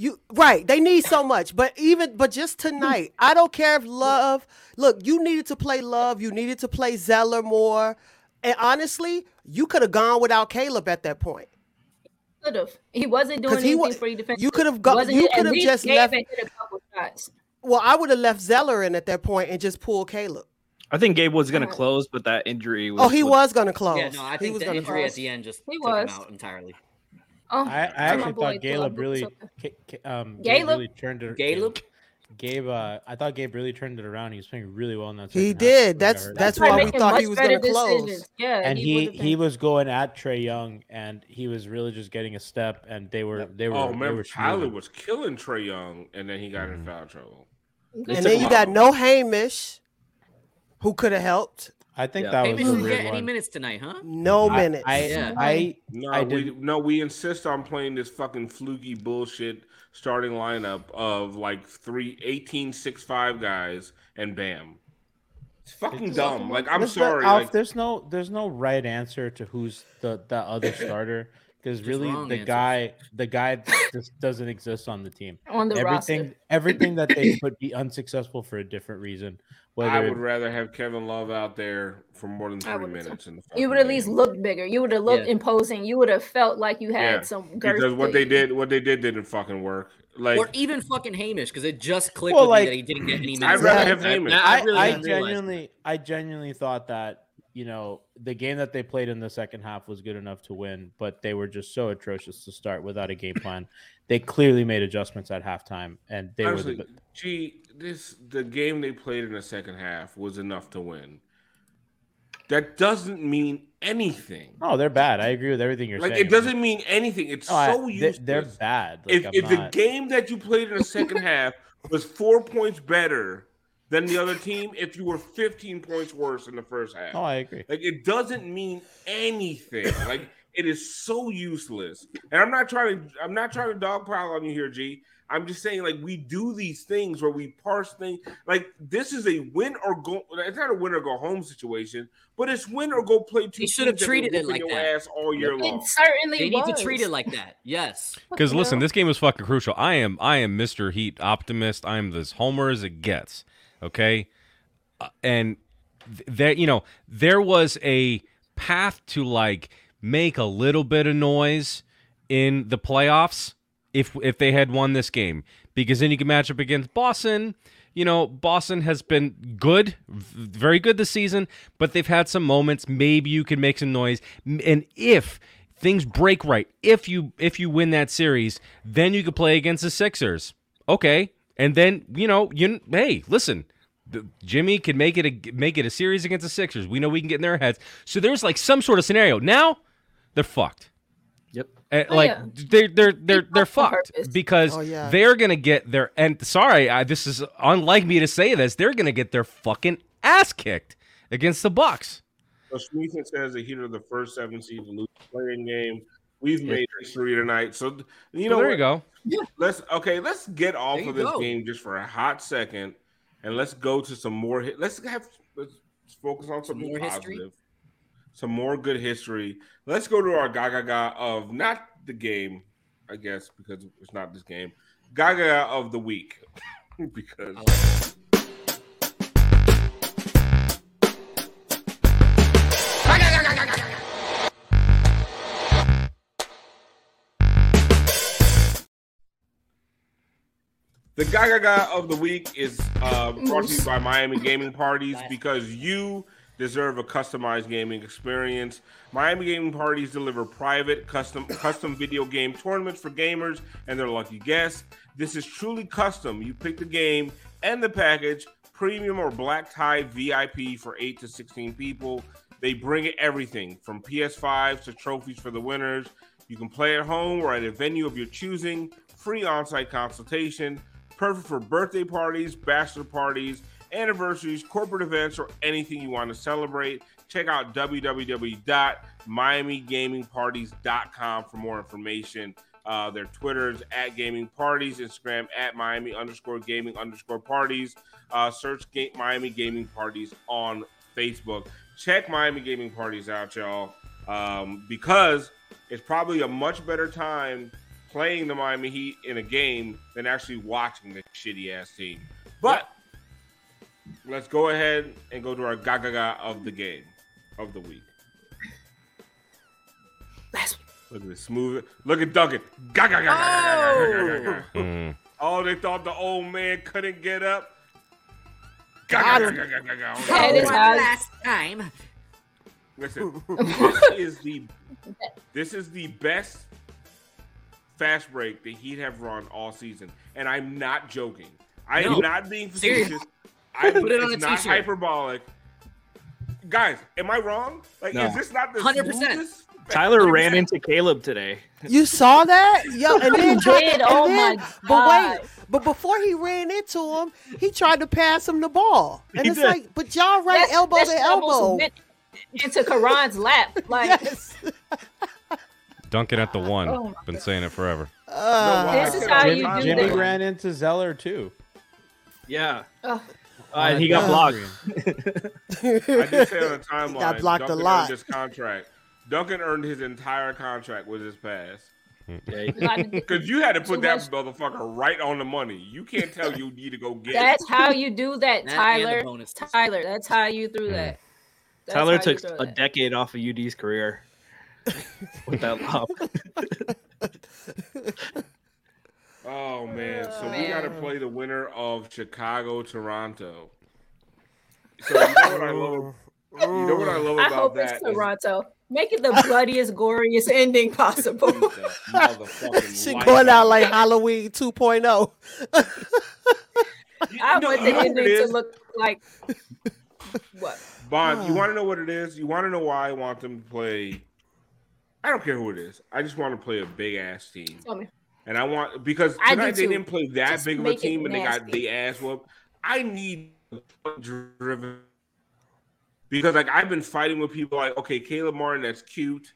[SPEAKER 7] you right, they need so much. But even but just tonight, I don't care if Love. Look, you needed to play Love. You needed to play Zeller more. And honestly, you could have gone without Caleb at that point.
[SPEAKER 4] Could have. He wasn't doing anything
[SPEAKER 7] wa-
[SPEAKER 4] for you defensively.
[SPEAKER 7] you could have
[SPEAKER 4] gone.
[SPEAKER 7] You could have just left-
[SPEAKER 4] a couple shots.
[SPEAKER 7] Well, I would have left Zeller in at that point and just pulled Caleb.
[SPEAKER 8] I think Gabe was gonna
[SPEAKER 4] Uh,
[SPEAKER 8] close, but that injury. Was
[SPEAKER 7] Oh, he
[SPEAKER 8] what-
[SPEAKER 7] was gonna close.
[SPEAKER 3] Yeah, no, I
[SPEAKER 7] he
[SPEAKER 3] think
[SPEAKER 7] was
[SPEAKER 3] the
[SPEAKER 7] gonna
[SPEAKER 3] injury at the end just
[SPEAKER 4] He
[SPEAKER 3] took
[SPEAKER 4] was.
[SPEAKER 3] him out entirely.
[SPEAKER 4] Oh,
[SPEAKER 6] I, I actually
[SPEAKER 4] boy,
[SPEAKER 6] thought Caleb
[SPEAKER 4] Caleb,
[SPEAKER 6] really,
[SPEAKER 4] so-
[SPEAKER 6] Ca- Ca- um,
[SPEAKER 4] Caleb?
[SPEAKER 6] really turned it.
[SPEAKER 3] Caleb?
[SPEAKER 6] Gabe, uh, I thought Gabe really turned it around. He was playing really well in that.
[SPEAKER 7] He did.
[SPEAKER 6] when
[SPEAKER 7] That's that's why we thought he was gonna close.
[SPEAKER 4] Yeah,
[SPEAKER 6] and
[SPEAKER 4] he,
[SPEAKER 6] he he was going at Trae Young, and he was really just getting a step, and they were they were.
[SPEAKER 2] Oh,
[SPEAKER 6] they
[SPEAKER 2] remember
[SPEAKER 6] were
[SPEAKER 2] Tyler was killing Trae Young, and then he got
[SPEAKER 6] Mm-hmm.
[SPEAKER 2] in foul trouble.
[SPEAKER 4] Good
[SPEAKER 7] And then you got no Highsmith, who could have helped.
[SPEAKER 6] I think
[SPEAKER 8] Yeah.
[SPEAKER 6] that
[SPEAKER 3] Maybe
[SPEAKER 6] was
[SPEAKER 3] we
[SPEAKER 6] a
[SPEAKER 3] didn't
[SPEAKER 6] weird
[SPEAKER 3] get any minutes tonight, huh?
[SPEAKER 7] No
[SPEAKER 6] I-
[SPEAKER 7] minutes.
[SPEAKER 6] I
[SPEAKER 3] Yeah.
[SPEAKER 6] I
[SPEAKER 2] No,
[SPEAKER 6] I
[SPEAKER 2] we no, we insist on playing this fucking fluky bullshit starting lineup of like three 18 6 5 guys and bam. It's fucking dumb. Like I'm
[SPEAKER 6] There's no-
[SPEAKER 2] sorry.
[SPEAKER 6] Alf,
[SPEAKER 2] like,
[SPEAKER 6] there's no there's no right answer to who's the the other starter because really the
[SPEAKER 3] answers.
[SPEAKER 6] guy the guy just doesn't exist on the team.
[SPEAKER 4] on the
[SPEAKER 6] everything
[SPEAKER 4] roster.
[SPEAKER 6] everything that they could be unsuccessful for a different reason. Whether
[SPEAKER 2] I would rather have Kevin Love out there for more than
[SPEAKER 4] I
[SPEAKER 2] three minutes in the
[SPEAKER 4] You would
[SPEAKER 2] fucking
[SPEAKER 4] at least
[SPEAKER 2] game.
[SPEAKER 4] looked bigger. You would have looked
[SPEAKER 3] Yeah.
[SPEAKER 4] imposing. You would have felt like you had
[SPEAKER 2] Yeah,
[SPEAKER 4] some girth.
[SPEAKER 2] because what they did what they did didn't fucking work. Like
[SPEAKER 3] or even fucking Highsmith, because it just clicked
[SPEAKER 6] Well,
[SPEAKER 3] with
[SPEAKER 6] like-
[SPEAKER 3] me that he didn't get any minutes.
[SPEAKER 2] I'd rather have Highsmith.
[SPEAKER 3] I,
[SPEAKER 6] I,
[SPEAKER 3] really
[SPEAKER 6] I
[SPEAKER 3] didn't realize
[SPEAKER 6] genuinely I genuinely thought that you know the game that they played in the second half was good enough to win, but they were just so atrocious to start without a game plan. they clearly made adjustments at halftime, and they
[SPEAKER 2] honestly,
[SPEAKER 6] were the
[SPEAKER 2] gee, this the game they played in the second half was enough to win. That doesn't mean anything.
[SPEAKER 6] oh they're bad. I agree with everything you're
[SPEAKER 2] Like
[SPEAKER 6] saying.
[SPEAKER 2] Like it doesn't mean anything. It's
[SPEAKER 6] No,
[SPEAKER 2] so
[SPEAKER 6] they-
[SPEAKER 2] useless.
[SPEAKER 6] they're bad. Like,
[SPEAKER 2] if if the game that you played in the second half was four points better than the other team, if you were 15 points worse in the first half,
[SPEAKER 6] Oh, I agree.
[SPEAKER 2] like it doesn't mean anything. like it is so useless. And I'm not trying to I'm not trying to dogpile on you here, G. I'm just saying, like, we do these things where we parse things. Like, this is a win or go. It's not a win or go home situation, but it's win or go play two.
[SPEAKER 3] You should have treated it like
[SPEAKER 2] your
[SPEAKER 3] that.
[SPEAKER 2] ass all year long.
[SPEAKER 4] It certainly
[SPEAKER 3] They need to treat it like that. Yes.
[SPEAKER 5] Because listen, this game was fucking crucial. I am I am Mr. Heat optimist. I am as homer as it gets. Okay, Uh, and th- there you know there was a path to like make a little bit of noise in the playoffs if if they had won this game because then you can match up against Boston. You know, Boston has been good, very good this season, but they've had some moments. Maybe you can make some noise, and if things break right, if you if you win that series, then you could play against the Sixers. Okay, and then you know you hey listen. Jimmy can make it a make it a series against the Sixers. We know we can get in their heads. So there's like some sort of scenario. Now they're fucked.
[SPEAKER 8] Yep.
[SPEAKER 5] Uh,
[SPEAKER 4] Oh,
[SPEAKER 5] like
[SPEAKER 4] yeah.
[SPEAKER 5] they're they're they're they're fucked
[SPEAKER 4] purpose.
[SPEAKER 5] because
[SPEAKER 7] Oh, yeah.
[SPEAKER 5] they're gonna get their and sorry, I, this is unlike me to say this. They're gonna get their fucking ass kicked against the Bucks.
[SPEAKER 2] So Smeathan says the Heat are the first seven seed to lose a playing game. We've made history tonight. So you know
[SPEAKER 5] Well, there
[SPEAKER 2] what?
[SPEAKER 5] you go.
[SPEAKER 2] Let's okay. Let's get off
[SPEAKER 3] There
[SPEAKER 2] of this
[SPEAKER 3] go.
[SPEAKER 2] game just for a hot second, and let's go to some more. Let's have let's focus on something
[SPEAKER 3] more history?
[SPEAKER 2] positive. Some more good history. Let's go to our Gaga Gaga of not the game, I guess, because it's not this game. Gaga of the week, because The Gaga Gaga of the week is uh, brought to you by Miami Gaming Parties because you deserve a customized gaming experience. Miami Gaming Parties deliver private, custom, custom video game tournaments for gamers and their lucky guests. This is truly custom. You pick the game and the package, premium or black tie VIP for 8 to 16 people. They bring everything from PS5s to trophies for the winners. You can play at home or at a venue of your choosing. Free on-site consultation. Perfect for birthday parties, bachelor parties, anniversaries, corporate events, or anything you want to celebrate. Check out www.miamigamingparties.com for more information. Uh, their Twitters at gaming parties, Instagram at Miami underscore gaming underscore parties. Uh, search ga- Miami Gaming Parties on Facebook. Check Miami Gaming Parties out, y'all, um, because it's probably a much better time playing the Miami Heat in a game than actually watching the shitty ass team. But let's go ahead and go to our Gaga Gaga of the game of the week. Look at this smooth. Look at Duncan. Gaga Gaga. Gaga, Gaga, Gaga. Oh, they thought the old man couldn't get up. Gaga, Gaga, Gaga, Gaga.
[SPEAKER 4] That is
[SPEAKER 3] last time.
[SPEAKER 2] Listen, this is the this is the best fast break that he'd have run all season, and I'm not joking. I am
[SPEAKER 3] No.
[SPEAKER 2] not being facetious. I
[SPEAKER 3] Put it on
[SPEAKER 2] it's
[SPEAKER 3] a
[SPEAKER 2] not
[SPEAKER 3] t-shirt.
[SPEAKER 2] hyperbolic. Guys, am I wrong? Like,
[SPEAKER 8] No.
[SPEAKER 2] is this not the
[SPEAKER 3] 100%.
[SPEAKER 2] smoothest?
[SPEAKER 8] Tyler ran into Caleb today.
[SPEAKER 7] You saw that? Yo, and then
[SPEAKER 4] He
[SPEAKER 7] tried,
[SPEAKER 4] did.
[SPEAKER 7] and
[SPEAKER 4] Oh
[SPEAKER 7] then-
[SPEAKER 4] my
[SPEAKER 7] But wait, but before he ran into him, he tried to pass him the ball, and
[SPEAKER 8] He
[SPEAKER 7] it's
[SPEAKER 8] did.
[SPEAKER 7] like, but y'all right
[SPEAKER 4] That's-
[SPEAKER 7] elbow
[SPEAKER 4] that's
[SPEAKER 7] to elbow.
[SPEAKER 4] into Karan's lap. Like
[SPEAKER 7] Yes.
[SPEAKER 5] Duncan at the one.
[SPEAKER 4] Oh
[SPEAKER 5] Been saying it forever.
[SPEAKER 7] Uh,
[SPEAKER 4] This is how you do
[SPEAKER 6] Jimmy
[SPEAKER 4] that.
[SPEAKER 6] ran into Zeller too.
[SPEAKER 8] Yeah.
[SPEAKER 4] Ugh.
[SPEAKER 8] Uh, he got blocked.
[SPEAKER 2] I did say on the timeline.
[SPEAKER 7] Got blocked a lot.
[SPEAKER 2] Earned his contract. Duncan earned his entire contract with his pass.
[SPEAKER 8] Yeah, he-
[SPEAKER 4] Like,
[SPEAKER 2] Because you had to put that motherfucker right on the money. You can't tell you need to go get. it.
[SPEAKER 4] That's how you do that,
[SPEAKER 3] That and the
[SPEAKER 4] Tyler.
[SPEAKER 3] bonuses.
[SPEAKER 4] Tyler, that's how you threw that. That's
[SPEAKER 8] Tyler took a
[SPEAKER 4] that.
[SPEAKER 8] decade off of UD's career with that lob.
[SPEAKER 2] Oh man! So
[SPEAKER 4] Oh,
[SPEAKER 2] we got to play the winner of Chicago Toronto. So you know what I love? You know what I love
[SPEAKER 4] I
[SPEAKER 2] about
[SPEAKER 4] hope
[SPEAKER 2] that?
[SPEAKER 4] it's
[SPEAKER 2] is-
[SPEAKER 4] Toronto. Make it the bloodiest, goriest ending possible.
[SPEAKER 7] She going out like Halloween oh. 2.0.
[SPEAKER 4] I
[SPEAKER 2] know-
[SPEAKER 4] want
[SPEAKER 2] you
[SPEAKER 4] the
[SPEAKER 2] know
[SPEAKER 4] ending to look like what?
[SPEAKER 2] Bond, you want to know what it is? You want to know why I want them to play? I don't care who it is. I just want to play a big ass team,
[SPEAKER 4] Tell me.
[SPEAKER 2] and I want because
[SPEAKER 4] I
[SPEAKER 2] tonight they didn't play that
[SPEAKER 4] Just
[SPEAKER 2] big of a team, and they got the ass whooped. I need driven because like I've been fighting with people like, okay, Caleb Martin, that's cute,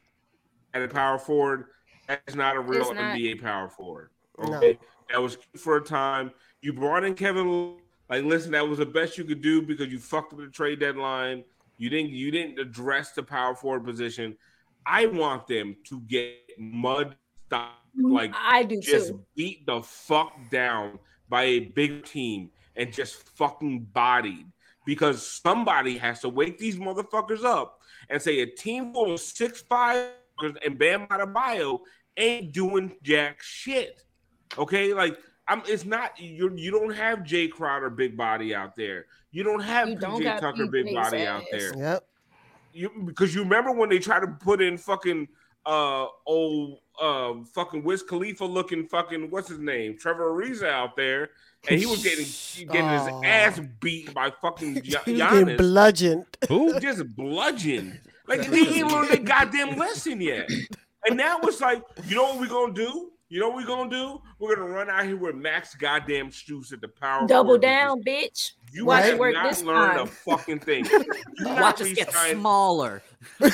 [SPEAKER 2] and a power forward. That's not a real
[SPEAKER 4] not.
[SPEAKER 2] NBA power forward.
[SPEAKER 7] No.
[SPEAKER 2] Okay, that was for a time. You brought in Kevin. Like, listen, that was the best you could do because you fucked up the trade deadline. You didn't. You didn't address the power forward position. I want them to get mud stop mm-hmm. like
[SPEAKER 4] I do
[SPEAKER 2] just
[SPEAKER 4] too.
[SPEAKER 2] beat the fuck down by a big team and just fucking bodied because somebody has to wake these motherfuckers up and say a team full of six five and Bam Adebayo ain't doing jack shit. Okay, like I'm. It's not you. You don't have Jae Crowder big body out there. You don't have
[SPEAKER 4] You don't
[SPEAKER 2] PJ Tucker big body out there.
[SPEAKER 7] Yep.
[SPEAKER 2] You because you remember when they tried to put in fucking uh old uh fucking Wiz Khalifa looking fucking what's his name Trevor Ariza out there, and he was getting getting his
[SPEAKER 7] Oh.
[SPEAKER 2] ass beat by fucking Gi-
[SPEAKER 7] He was getting
[SPEAKER 2] Giannis.
[SPEAKER 7] bludgeoned.
[SPEAKER 5] Who?
[SPEAKER 2] Just bludgeoned. Like they didn't even learn their goddamn lesson yet. And now it's like, you know what we're gonna do? You know what we're gonna do? We're gonna run out here with Max goddamn Strus at the power.
[SPEAKER 4] Double down, bitch.
[SPEAKER 2] You
[SPEAKER 4] Watch
[SPEAKER 2] have
[SPEAKER 4] it work
[SPEAKER 2] not
[SPEAKER 4] this
[SPEAKER 2] learned
[SPEAKER 4] time.
[SPEAKER 2] a fucking thing. You
[SPEAKER 3] Watch us get
[SPEAKER 2] re-sign-
[SPEAKER 3] smaller.
[SPEAKER 2] slower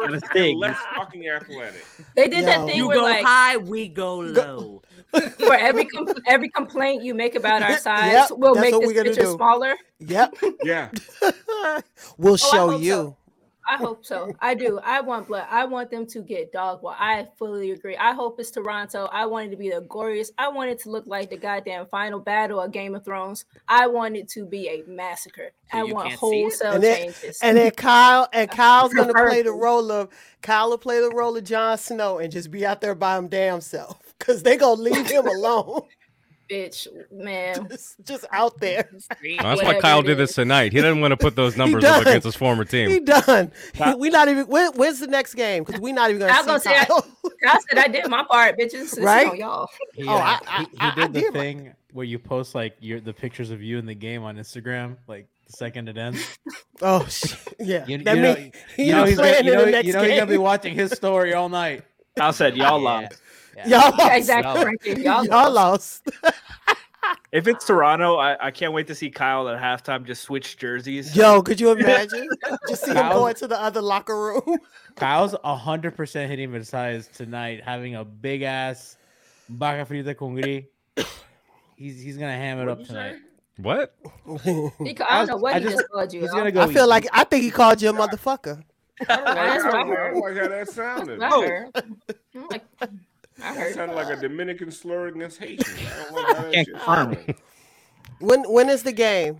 [SPEAKER 8] Gotta
[SPEAKER 2] and
[SPEAKER 8] think.
[SPEAKER 2] less fucking athletic.
[SPEAKER 4] They did that thing
[SPEAKER 3] You
[SPEAKER 4] where
[SPEAKER 3] go
[SPEAKER 4] like
[SPEAKER 3] high, we go low.
[SPEAKER 4] for every com- every complaint you make about our size,
[SPEAKER 7] Yep,
[SPEAKER 4] we'll make
[SPEAKER 7] what
[SPEAKER 4] this picture
[SPEAKER 7] do.
[SPEAKER 4] smaller.
[SPEAKER 7] Yep.
[SPEAKER 2] Yeah.
[SPEAKER 7] we'll
[SPEAKER 4] Oh,
[SPEAKER 7] show you.
[SPEAKER 4] so. I hope so. I do. I want blood. I want them to get dog. Well, I fully agree. I hope it's Toronto. I want it to be the glorious. I want it to look like the goddamn final battle of Game of Thrones. I want it to be a massacre.
[SPEAKER 3] So
[SPEAKER 4] I want
[SPEAKER 3] can't see
[SPEAKER 4] wholesale
[SPEAKER 7] And then,
[SPEAKER 4] changes.
[SPEAKER 7] and then Kyle and Kyle's gonna play the role of Kyle will play the role of Jon Snow and just be out there by him damn self because they gonna leave him alone,
[SPEAKER 4] bitch, man.
[SPEAKER 7] just, just out there.
[SPEAKER 5] Well, that's why Kyle did this tonight. He didn't want to put those numbers up against his former team.
[SPEAKER 7] He done. He- we not even. When, when's the next game? Because we not even gonna
[SPEAKER 4] was
[SPEAKER 7] see
[SPEAKER 4] gonna say,
[SPEAKER 7] Kyle.
[SPEAKER 4] I said I did my part, bitches. This
[SPEAKER 7] Right?
[SPEAKER 4] on y'all.
[SPEAKER 6] He,
[SPEAKER 7] Oh,
[SPEAKER 6] uh,
[SPEAKER 7] I- I-
[SPEAKER 6] he, he
[SPEAKER 7] I- I
[SPEAKER 6] did the
[SPEAKER 7] did my-
[SPEAKER 6] thing where you post like your the pictures of you in the game on Instagram, like the second it ends.
[SPEAKER 7] oh shit. Yeah.
[SPEAKER 6] You,
[SPEAKER 7] that
[SPEAKER 6] you know,
[SPEAKER 7] mean he
[SPEAKER 6] you know he's gonna,
[SPEAKER 7] playing
[SPEAKER 6] you
[SPEAKER 7] in
[SPEAKER 6] know,
[SPEAKER 7] the next
[SPEAKER 6] you know he's gonna be watching his story all night.
[SPEAKER 8] Kyle said y'all
[SPEAKER 6] Yeah.
[SPEAKER 8] lost.
[SPEAKER 6] Yeah.
[SPEAKER 7] Y'all lost.
[SPEAKER 4] exactly. Y'all,
[SPEAKER 7] Y'all lost.
[SPEAKER 8] If it's Toronto, I, I can't wait to see Kyle at halftime just switch jerseys.
[SPEAKER 7] Yo, could you imagine? Just see him going to the other locker room.
[SPEAKER 6] Kyle's hundred percent hitting his size tonight, having a big ass vaca frita con gris. He's he's gonna ham it
[SPEAKER 2] What'd
[SPEAKER 6] up
[SPEAKER 2] you
[SPEAKER 6] tonight.
[SPEAKER 5] What?
[SPEAKER 4] He, I don't know what
[SPEAKER 6] I
[SPEAKER 4] he
[SPEAKER 6] just-
[SPEAKER 4] just called you.
[SPEAKER 6] He's
[SPEAKER 4] I
[SPEAKER 6] gonna go.
[SPEAKER 7] I feel like I think he called you a motherfucker.
[SPEAKER 2] I don't like,
[SPEAKER 4] That's
[SPEAKER 2] I
[SPEAKER 4] what I
[SPEAKER 2] don't, I
[SPEAKER 4] heard.
[SPEAKER 2] don't how that sounded.
[SPEAKER 7] Oh.
[SPEAKER 4] I heard. I'm like,
[SPEAKER 2] That
[SPEAKER 4] heard.
[SPEAKER 2] sounded like a Dominican slur against Haitians. I don't like how that
[SPEAKER 8] Can't
[SPEAKER 2] shit
[SPEAKER 8] confirm
[SPEAKER 2] sounded.
[SPEAKER 7] When when is the game?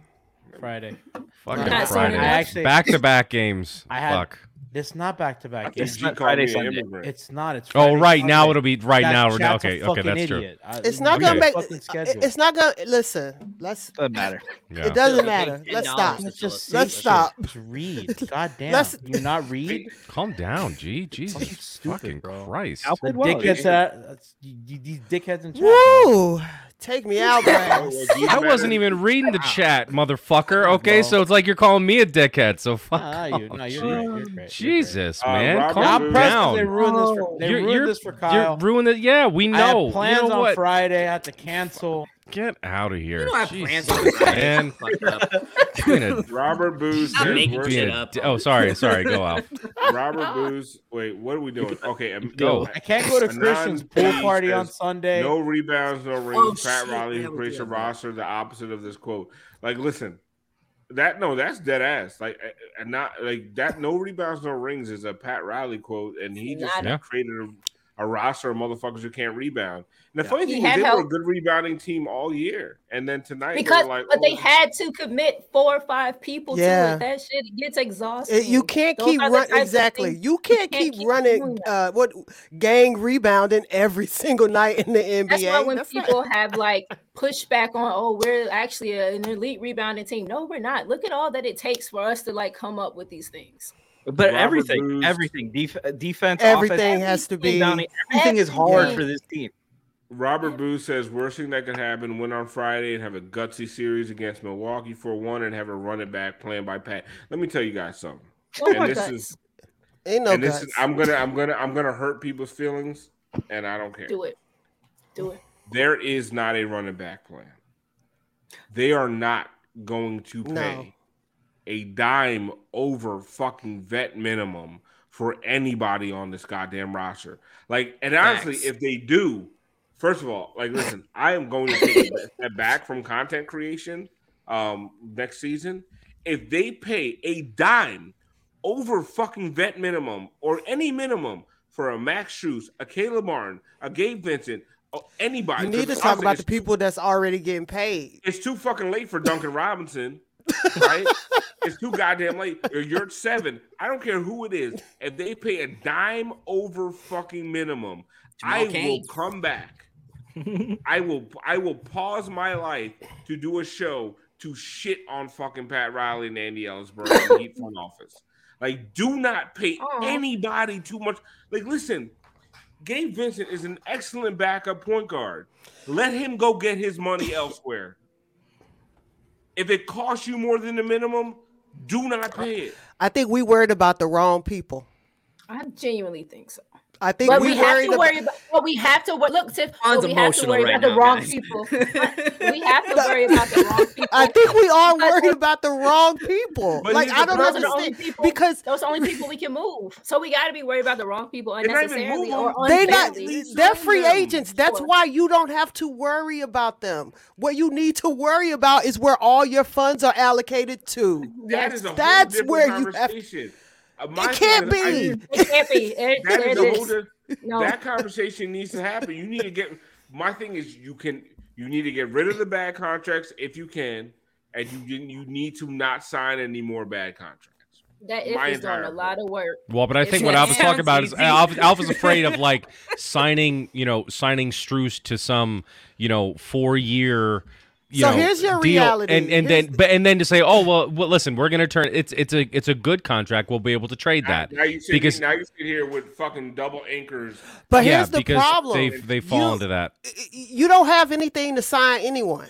[SPEAKER 6] Friday.
[SPEAKER 5] Fucking
[SPEAKER 4] Not soon
[SPEAKER 5] Friday.
[SPEAKER 6] I actually-
[SPEAKER 5] Back to back games.
[SPEAKER 6] I had-
[SPEAKER 5] Fuck.
[SPEAKER 6] It's not back to back.
[SPEAKER 8] It's not Friday, Sunday.
[SPEAKER 6] It's not. It's
[SPEAKER 5] Oh,
[SPEAKER 6] Friday,
[SPEAKER 5] right now it'll be right
[SPEAKER 6] That
[SPEAKER 5] now. now
[SPEAKER 6] chat's a
[SPEAKER 5] okay, okay, that's true.
[SPEAKER 6] idiot.
[SPEAKER 7] It's not
[SPEAKER 5] Okay.
[SPEAKER 7] gonna make. It's not gonna listen. Let's.
[SPEAKER 8] Doesn't matter.
[SPEAKER 5] Yeah.
[SPEAKER 7] It doesn't matter. Let's stop.
[SPEAKER 3] to
[SPEAKER 6] Let's
[SPEAKER 3] fill
[SPEAKER 6] just
[SPEAKER 3] us.
[SPEAKER 7] Let's stop.
[SPEAKER 6] Just read. God damn.
[SPEAKER 7] Let's-
[SPEAKER 6] you not read?
[SPEAKER 5] Calm down, G. Jesus
[SPEAKER 6] Fucking stupid,
[SPEAKER 5] fucking
[SPEAKER 6] bro.
[SPEAKER 5] Christ.
[SPEAKER 8] Al
[SPEAKER 6] The
[SPEAKER 8] played well.
[SPEAKER 6] dickheads that that's- y- y- these dickheads in chat. man.
[SPEAKER 7] Woo! Take me out, Brad.
[SPEAKER 5] I wasn't even reading the chat, motherfucker. Okay,
[SPEAKER 6] bro.
[SPEAKER 5] so it's like you're calling me a dickhead. So fuck.
[SPEAKER 6] Ah, you,
[SPEAKER 5] off,
[SPEAKER 6] no, you're great. You're great. You're great.
[SPEAKER 5] Jesus,
[SPEAKER 2] Uh,
[SPEAKER 5] man,
[SPEAKER 2] Robert
[SPEAKER 5] calm
[SPEAKER 2] Booth-
[SPEAKER 6] I'm they
[SPEAKER 5] down.
[SPEAKER 6] ruined this for they
[SPEAKER 5] You're,
[SPEAKER 6] ruined
[SPEAKER 5] you're,
[SPEAKER 6] this for
[SPEAKER 5] you're
[SPEAKER 6] Kyle.
[SPEAKER 5] ruining it. Yeah, we
[SPEAKER 6] I
[SPEAKER 5] know.
[SPEAKER 6] have plans
[SPEAKER 5] you know
[SPEAKER 6] on
[SPEAKER 5] what?
[SPEAKER 6] Friday. I have to cancel.
[SPEAKER 5] Get out of here.
[SPEAKER 3] You don't have
[SPEAKER 5] Jesus,
[SPEAKER 3] plans on
[SPEAKER 5] man.
[SPEAKER 3] Up.
[SPEAKER 5] Being a-
[SPEAKER 2] Robert Booze.
[SPEAKER 3] Stop
[SPEAKER 2] is
[SPEAKER 3] making
[SPEAKER 2] worse-
[SPEAKER 3] shit
[SPEAKER 5] being a-
[SPEAKER 3] up.
[SPEAKER 5] oh, sorry, sorry. Go off.
[SPEAKER 2] Robert Booze. Wait, what are we doing? Okay, um,
[SPEAKER 5] Go.
[SPEAKER 6] I can't go to
[SPEAKER 2] A
[SPEAKER 6] Christian's pool party on Sunday.
[SPEAKER 2] No rebounds, no rings.
[SPEAKER 3] Oh,
[SPEAKER 2] Pat Riley
[SPEAKER 3] yeah,
[SPEAKER 2] who creates a roster. The opposite of this quote. Like, listen, that no, that's dead ass. Like, and not like that. No rebounds, no rings is a Pat Riley quote, and he just
[SPEAKER 5] Yeah.
[SPEAKER 2] created a, a roster of motherfuckers who can't rebound. And the
[SPEAKER 6] Yeah.
[SPEAKER 2] funny thing is,
[SPEAKER 4] had
[SPEAKER 2] they were a good rebounding team all year, and then tonight they
[SPEAKER 4] Because,
[SPEAKER 2] were like,
[SPEAKER 4] but they
[SPEAKER 2] oh,
[SPEAKER 4] had to commit four or five people
[SPEAKER 7] Yeah.
[SPEAKER 4] to it. That shit gets exhausting.
[SPEAKER 7] It- you can't
[SPEAKER 4] Those
[SPEAKER 7] keep
[SPEAKER 4] are the
[SPEAKER 7] running exactly. You can't,
[SPEAKER 4] can't
[SPEAKER 7] keep,
[SPEAKER 4] keep
[SPEAKER 7] running uh what gang rebounding every single night in the NBA.
[SPEAKER 4] That's why when
[SPEAKER 7] That's not-
[SPEAKER 4] people have like pushback on, oh, we're actually an elite rebounding team. No, we're not. Look at all that it takes for us to like come up with these things.
[SPEAKER 8] But
[SPEAKER 2] Robert
[SPEAKER 8] everything,
[SPEAKER 2] Booth.
[SPEAKER 8] everything, def- uh, defense,
[SPEAKER 7] Everything
[SPEAKER 8] offense,
[SPEAKER 7] has to be-
[SPEAKER 8] rebounding, everything is hard
[SPEAKER 4] Everything.
[SPEAKER 8] for this team.
[SPEAKER 2] Robert Booth says worst thing that could happen: win on Friday and have a gutsy series against Milwaukee for one, and have a run it back playing by Pat. Let me tell you guys something.
[SPEAKER 4] Oh my
[SPEAKER 2] and this
[SPEAKER 4] guts.
[SPEAKER 2] is
[SPEAKER 7] Ain't no
[SPEAKER 2] and this
[SPEAKER 7] guts.
[SPEAKER 2] is I'm gonna I'm gonna I'm gonna hurt people's feelings, and I don't care.
[SPEAKER 4] Do it. Do it.
[SPEAKER 2] There is not a running back plan. They are not going to
[SPEAKER 7] No.
[SPEAKER 2] pay a dime over fucking vet minimum for anybody on this goddamn roster. Like, and honestly, if they do, first of all, like, listen, I am going to take a step back from content creation um next season. If they pay a dime over fucking vet minimum or any minimum for a Max Strus, a Caleb Martin, a Gabe Vincent, anybody,
[SPEAKER 7] you need to talk about the people that's already getting paid.
[SPEAKER 2] it's too fucking late for Duncan Robinson, right? it's too goddamn late. Or You're at seven. I don't care who it is. If they pay a dime over fucking minimum,
[SPEAKER 3] Jamal
[SPEAKER 2] I
[SPEAKER 3] Cain.
[SPEAKER 2] will come back. I will I will pause my life to do a show to shit on fucking Pat Riley and Andy Elisburg and the Heat front office. Like, do not pay anybody too much. Like, listen, Gabe Vincent is an excellent backup point guard. Let him go get his money elsewhere. If it costs you more than the minimum, do not pay it.
[SPEAKER 7] I think we worried about the wrong people.
[SPEAKER 4] I genuinely think so.
[SPEAKER 7] I think
[SPEAKER 4] But
[SPEAKER 7] we,
[SPEAKER 4] we, have
[SPEAKER 7] worried
[SPEAKER 4] to
[SPEAKER 7] about.
[SPEAKER 4] worry about. But we have to look. Tiff, but
[SPEAKER 3] Juan's
[SPEAKER 4] we have to worry
[SPEAKER 3] right
[SPEAKER 4] about the wrong
[SPEAKER 3] guys.
[SPEAKER 4] people. we have to worry about the wrong people.
[SPEAKER 7] I think we are worried about the wrong people.
[SPEAKER 2] But
[SPEAKER 7] like I don't
[SPEAKER 4] those are the only
[SPEAKER 7] understand
[SPEAKER 4] people
[SPEAKER 7] because
[SPEAKER 4] those are the only people we can move. So we got to be worried about the wrong people
[SPEAKER 2] They're not
[SPEAKER 4] unnecessarily or
[SPEAKER 7] They not they're free agents. That's
[SPEAKER 4] Sure.
[SPEAKER 7] why you don't have to worry about them. What you need to worry about is where all your funds are allocated to.
[SPEAKER 2] That is a whole
[SPEAKER 7] That's
[SPEAKER 2] different
[SPEAKER 7] where you have-
[SPEAKER 2] conversation. My Uh,
[SPEAKER 7] it can't be.
[SPEAKER 2] is,
[SPEAKER 4] It can't be. It,
[SPEAKER 2] that
[SPEAKER 4] it
[SPEAKER 2] is a
[SPEAKER 4] is. No.
[SPEAKER 2] That conversation needs to happen. You need to get. My thing is, you can. You need to get rid of the bad contracts if you can, and you you need to not sign any more bad contracts.
[SPEAKER 4] That if is doing a lot of work.
[SPEAKER 5] Well, but I
[SPEAKER 4] It's
[SPEAKER 5] think what
[SPEAKER 4] not-
[SPEAKER 5] Alpha's talking about is
[SPEAKER 3] Sounds
[SPEAKER 5] Alpha, Alpha's afraid of like signing, you know, signing Strus to some, you know, four year. You
[SPEAKER 7] So
[SPEAKER 5] know,
[SPEAKER 7] here's your
[SPEAKER 5] deal.
[SPEAKER 7] reality.
[SPEAKER 5] and and
[SPEAKER 7] Here's-
[SPEAKER 5] then but and then to say, oh well, well, listen, we're gonna turn it's it's a it's a good contract. We'll be able to trade that
[SPEAKER 2] Now you sit
[SPEAKER 5] because
[SPEAKER 2] now you sit here with fucking double anchors.
[SPEAKER 7] But
[SPEAKER 5] yeah,
[SPEAKER 7] here's the
[SPEAKER 5] because
[SPEAKER 7] problem.
[SPEAKER 5] they they fall
[SPEAKER 7] You-
[SPEAKER 5] into that.
[SPEAKER 7] You don't have anything to sign anyone.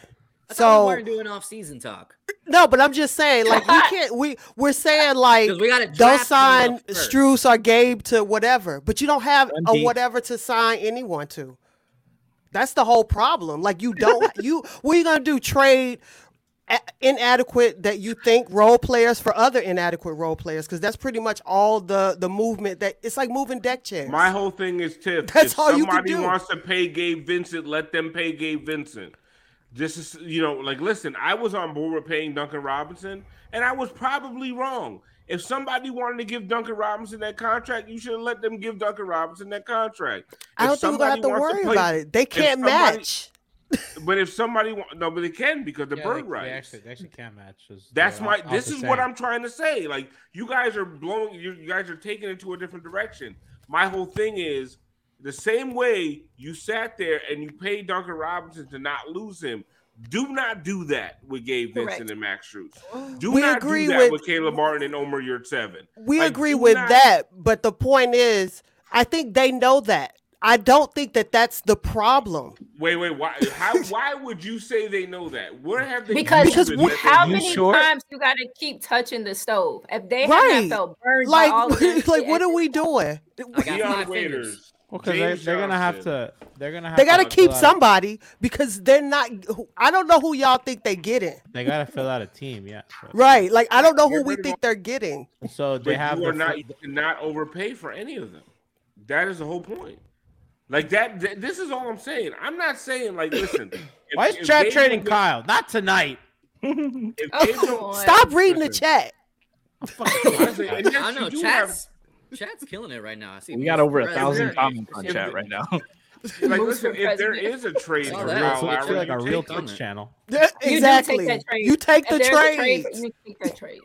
[SPEAKER 3] I thought we
[SPEAKER 7] So
[SPEAKER 3] weren't doing off-season talk.
[SPEAKER 7] no, but I'm just saying, like we can't. We we're saying like
[SPEAKER 3] we gotta
[SPEAKER 7] don't sign
[SPEAKER 3] coming.
[SPEAKER 7] Strus or Gabe to whatever, but you don't have a whatever to sign anyone to. That's the whole problem. Like you don't you what are you gonna do? Trade a- inadequate that you think role players for other inadequate role players because that's pretty much all the the movement that it's like moving deck chairs.
[SPEAKER 2] My whole thing is Tiff.
[SPEAKER 7] That's
[SPEAKER 2] if
[SPEAKER 7] all you can
[SPEAKER 2] somebody
[SPEAKER 7] do.
[SPEAKER 2] wants to pay Gabe Vincent, let them pay Gabe Vincent. This is you know, like listen, I was on board with paying Duncan Robinson, and I was probably wrong. If somebody wanted to give Duncan Robinson that contract, you should have let them give Duncan Robinson that contract.
[SPEAKER 7] I don't think we're gonna have to
[SPEAKER 2] somebody wants
[SPEAKER 7] worry
[SPEAKER 2] play-
[SPEAKER 7] about it. They can't
[SPEAKER 2] somebody-
[SPEAKER 7] match.
[SPEAKER 2] But if somebody wa- no, but they can because the
[SPEAKER 6] Yeah,
[SPEAKER 2] bird
[SPEAKER 6] they,
[SPEAKER 2] rights.
[SPEAKER 6] they actually, they actually can match. is
[SPEAKER 2] That's my.
[SPEAKER 6] Alpha
[SPEAKER 2] This is what. I'm trying to say. Like you guys are blowing. You, you guys are taking it to a different direction. My whole thing is the same way you sat there and you paid Duncan Robinson to not lose him. Do not do that with Gabe Vincent
[SPEAKER 4] Correct.
[SPEAKER 2] and Max Strus. Do
[SPEAKER 7] We
[SPEAKER 2] not
[SPEAKER 7] agree
[SPEAKER 2] do that
[SPEAKER 7] with-
[SPEAKER 2] with, Caleb Martin and Omer Yurtseven.
[SPEAKER 7] We
[SPEAKER 2] Like,
[SPEAKER 7] agree with
[SPEAKER 2] not-
[SPEAKER 7] that, but the point is, I think they know that. I don't think that that's the problem.
[SPEAKER 2] Wait, wait. Why? How? Why would you say they know that? Where have they?
[SPEAKER 4] Because
[SPEAKER 2] proven that
[SPEAKER 4] how many
[SPEAKER 2] that?
[SPEAKER 8] sure?
[SPEAKER 4] times you got to keep touching the stove? If they have
[SPEAKER 7] Right.
[SPEAKER 4] not felt burned,
[SPEAKER 7] Like,
[SPEAKER 4] all of
[SPEAKER 7] like what are we doing?
[SPEAKER 3] I got
[SPEAKER 2] Dion
[SPEAKER 3] five fingers.
[SPEAKER 2] Waiters.
[SPEAKER 6] Well, because they, they're gonna have to. They're gonna have.
[SPEAKER 7] They got to
[SPEAKER 6] fill
[SPEAKER 7] keep
[SPEAKER 6] out a-
[SPEAKER 7] somebody because they're not. I don't know who y'all think they getting.
[SPEAKER 6] They gotta fill out a team, yeah. So,
[SPEAKER 7] Right? Like I don't know who we think they're getting.
[SPEAKER 6] so they
[SPEAKER 2] But
[SPEAKER 6] have
[SPEAKER 2] you are not
[SPEAKER 6] fir-
[SPEAKER 2] you cannot overpay for any of them. That is the whole point. Like that. th- this is all I'm saying. I'm not saying like listen. if-
[SPEAKER 6] Why is
[SPEAKER 2] if
[SPEAKER 6] Chad trading
[SPEAKER 2] don't-
[SPEAKER 6] Kyle? Not tonight.
[SPEAKER 2] If
[SPEAKER 4] Oh,
[SPEAKER 2] Gabe don't-
[SPEAKER 4] boy.
[SPEAKER 7] Stop reading the chat.
[SPEAKER 2] honestly, and yes,
[SPEAKER 3] I know
[SPEAKER 2] you do have-
[SPEAKER 3] Chat's Chat's killing it right now. I see.
[SPEAKER 8] We got over a thousand comments on chat right now.
[SPEAKER 2] like listen. If there is a trade for. Kyle Lowry,
[SPEAKER 6] literally like a real Twitch channel.
[SPEAKER 7] Yeah, exactly.
[SPEAKER 4] do take.
[SPEAKER 7] You take the
[SPEAKER 4] there's trade, you take that trade.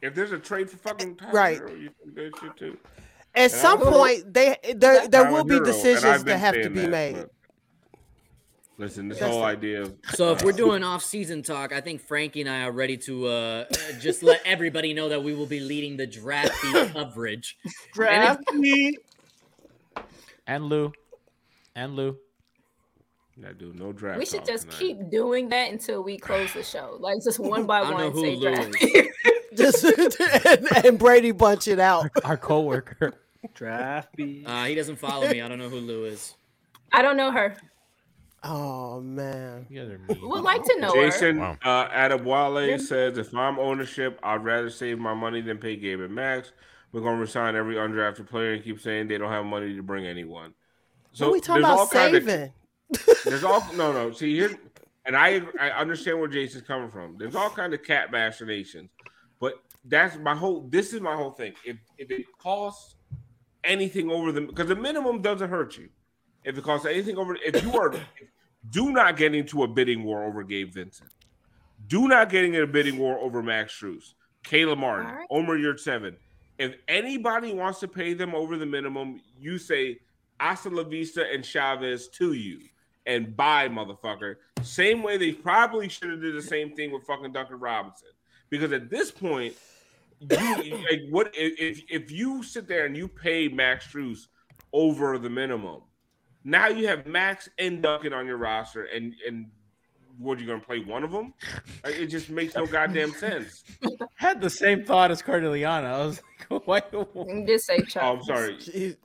[SPEAKER 2] If there's a trade for fucking eh, Tyler
[SPEAKER 7] Right.
[SPEAKER 2] Herro, you take that shit too.
[SPEAKER 7] At
[SPEAKER 2] And
[SPEAKER 7] some
[SPEAKER 2] also-
[SPEAKER 7] point, they there there
[SPEAKER 2] Tyler
[SPEAKER 7] will be
[SPEAKER 2] Herro,
[SPEAKER 7] decisions that have to be
[SPEAKER 2] that,
[SPEAKER 7] made.
[SPEAKER 2] but- Listen, this
[SPEAKER 7] That's
[SPEAKER 2] whole
[SPEAKER 7] the-
[SPEAKER 2] idea of
[SPEAKER 3] So if we're doing off-season talk, I think Frankie and I are ready to uh, just let everybody know that we will be leading the draft beat coverage.
[SPEAKER 8] Draft me.
[SPEAKER 6] And Lou. And Lou.
[SPEAKER 2] not do no draft.
[SPEAKER 4] We should just
[SPEAKER 2] tonight.
[SPEAKER 4] keep doing that until we close the show. Like just one by
[SPEAKER 3] I don't know
[SPEAKER 4] one,
[SPEAKER 3] who
[SPEAKER 4] say
[SPEAKER 3] Lou
[SPEAKER 4] draft.
[SPEAKER 7] Just and, and Brady bunch it out.
[SPEAKER 6] Our coworker.
[SPEAKER 8] Draft me.
[SPEAKER 3] Uh, he doesn't follow me. I don't know who Lou is.
[SPEAKER 4] I don't know her.
[SPEAKER 7] Oh man.
[SPEAKER 6] You guys are mean.
[SPEAKER 4] Would like to know.
[SPEAKER 2] Jason
[SPEAKER 5] Wow.
[SPEAKER 2] uh, Adewale says, if I'm ownership, I'd rather save my money than pay Gabe and Max. We're going to resign every undrafted player and keep saying they don't have money to bring anyone.
[SPEAKER 7] So what we talking about
[SPEAKER 2] kind of-
[SPEAKER 7] saving?
[SPEAKER 2] there's all no, no. See here, and I I understand where Jason's coming from. There's all kind of cat machinations, but that's my whole. This is my whole thing. If if it costs anything over the because the minimum doesn't hurt you. If it costs anything over, if you are, do not get into a bidding war over Gabe Vincent. Do not get into a bidding war over Max Strus, Kayla Martin,
[SPEAKER 4] All right.
[SPEAKER 2] Omer Yurtseven. If anybody wants to pay them over the minimum, you say, hasta la vista and Chavez to you and buy motherfucker. Same way they probably should have did the same thing with fucking Duncan Robinson. Because at this point, you like what if if you sit there and you pay Max Strus over the minimum, now you have Max and Duncan on your roster, and and what you gonna play one of them? Like, it just makes no goddamn sense.
[SPEAKER 6] had the same thought as Cardilliana. I was like, why?
[SPEAKER 4] Just say
[SPEAKER 2] Oh, I'm sorry.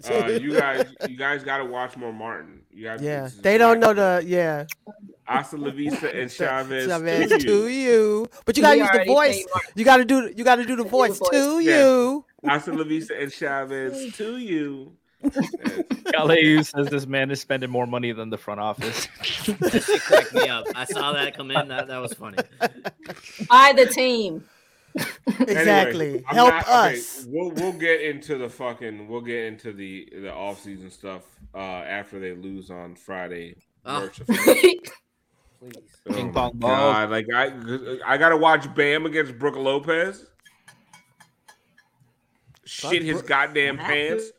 [SPEAKER 2] Uh, you guys, you guys got to watch more Martin. You guys,
[SPEAKER 7] Yeah, they don't know the yeah.
[SPEAKER 2] Hasta la vista and Chavez,
[SPEAKER 7] Chavez
[SPEAKER 2] to
[SPEAKER 7] to
[SPEAKER 2] you.
[SPEAKER 7] you, but you gotta
[SPEAKER 4] We
[SPEAKER 7] use the voice. You gotta do. You gotta do the voice
[SPEAKER 4] voice.
[SPEAKER 7] to
[SPEAKER 2] Yeah.
[SPEAKER 7] you.
[SPEAKER 2] Hasta la vista and Chavez to you.
[SPEAKER 8] Galeu says this man is spending more money than the front office.
[SPEAKER 3] That cracked me up. I saw that come in. That, that was funny.
[SPEAKER 4] By the team.
[SPEAKER 7] Exactly.
[SPEAKER 2] Anyway,
[SPEAKER 7] Help
[SPEAKER 2] not- okay,
[SPEAKER 7] us.
[SPEAKER 2] we'll we'll get into the fucking we'll get into the the off season stuff uh after they lose on Friday. Merch effect. Oh
[SPEAKER 8] Ping pong ball.
[SPEAKER 2] God, like I I gotta watch Bam against Brook Lopez. Shit his
[SPEAKER 7] Brooke-
[SPEAKER 2] goddamn pants.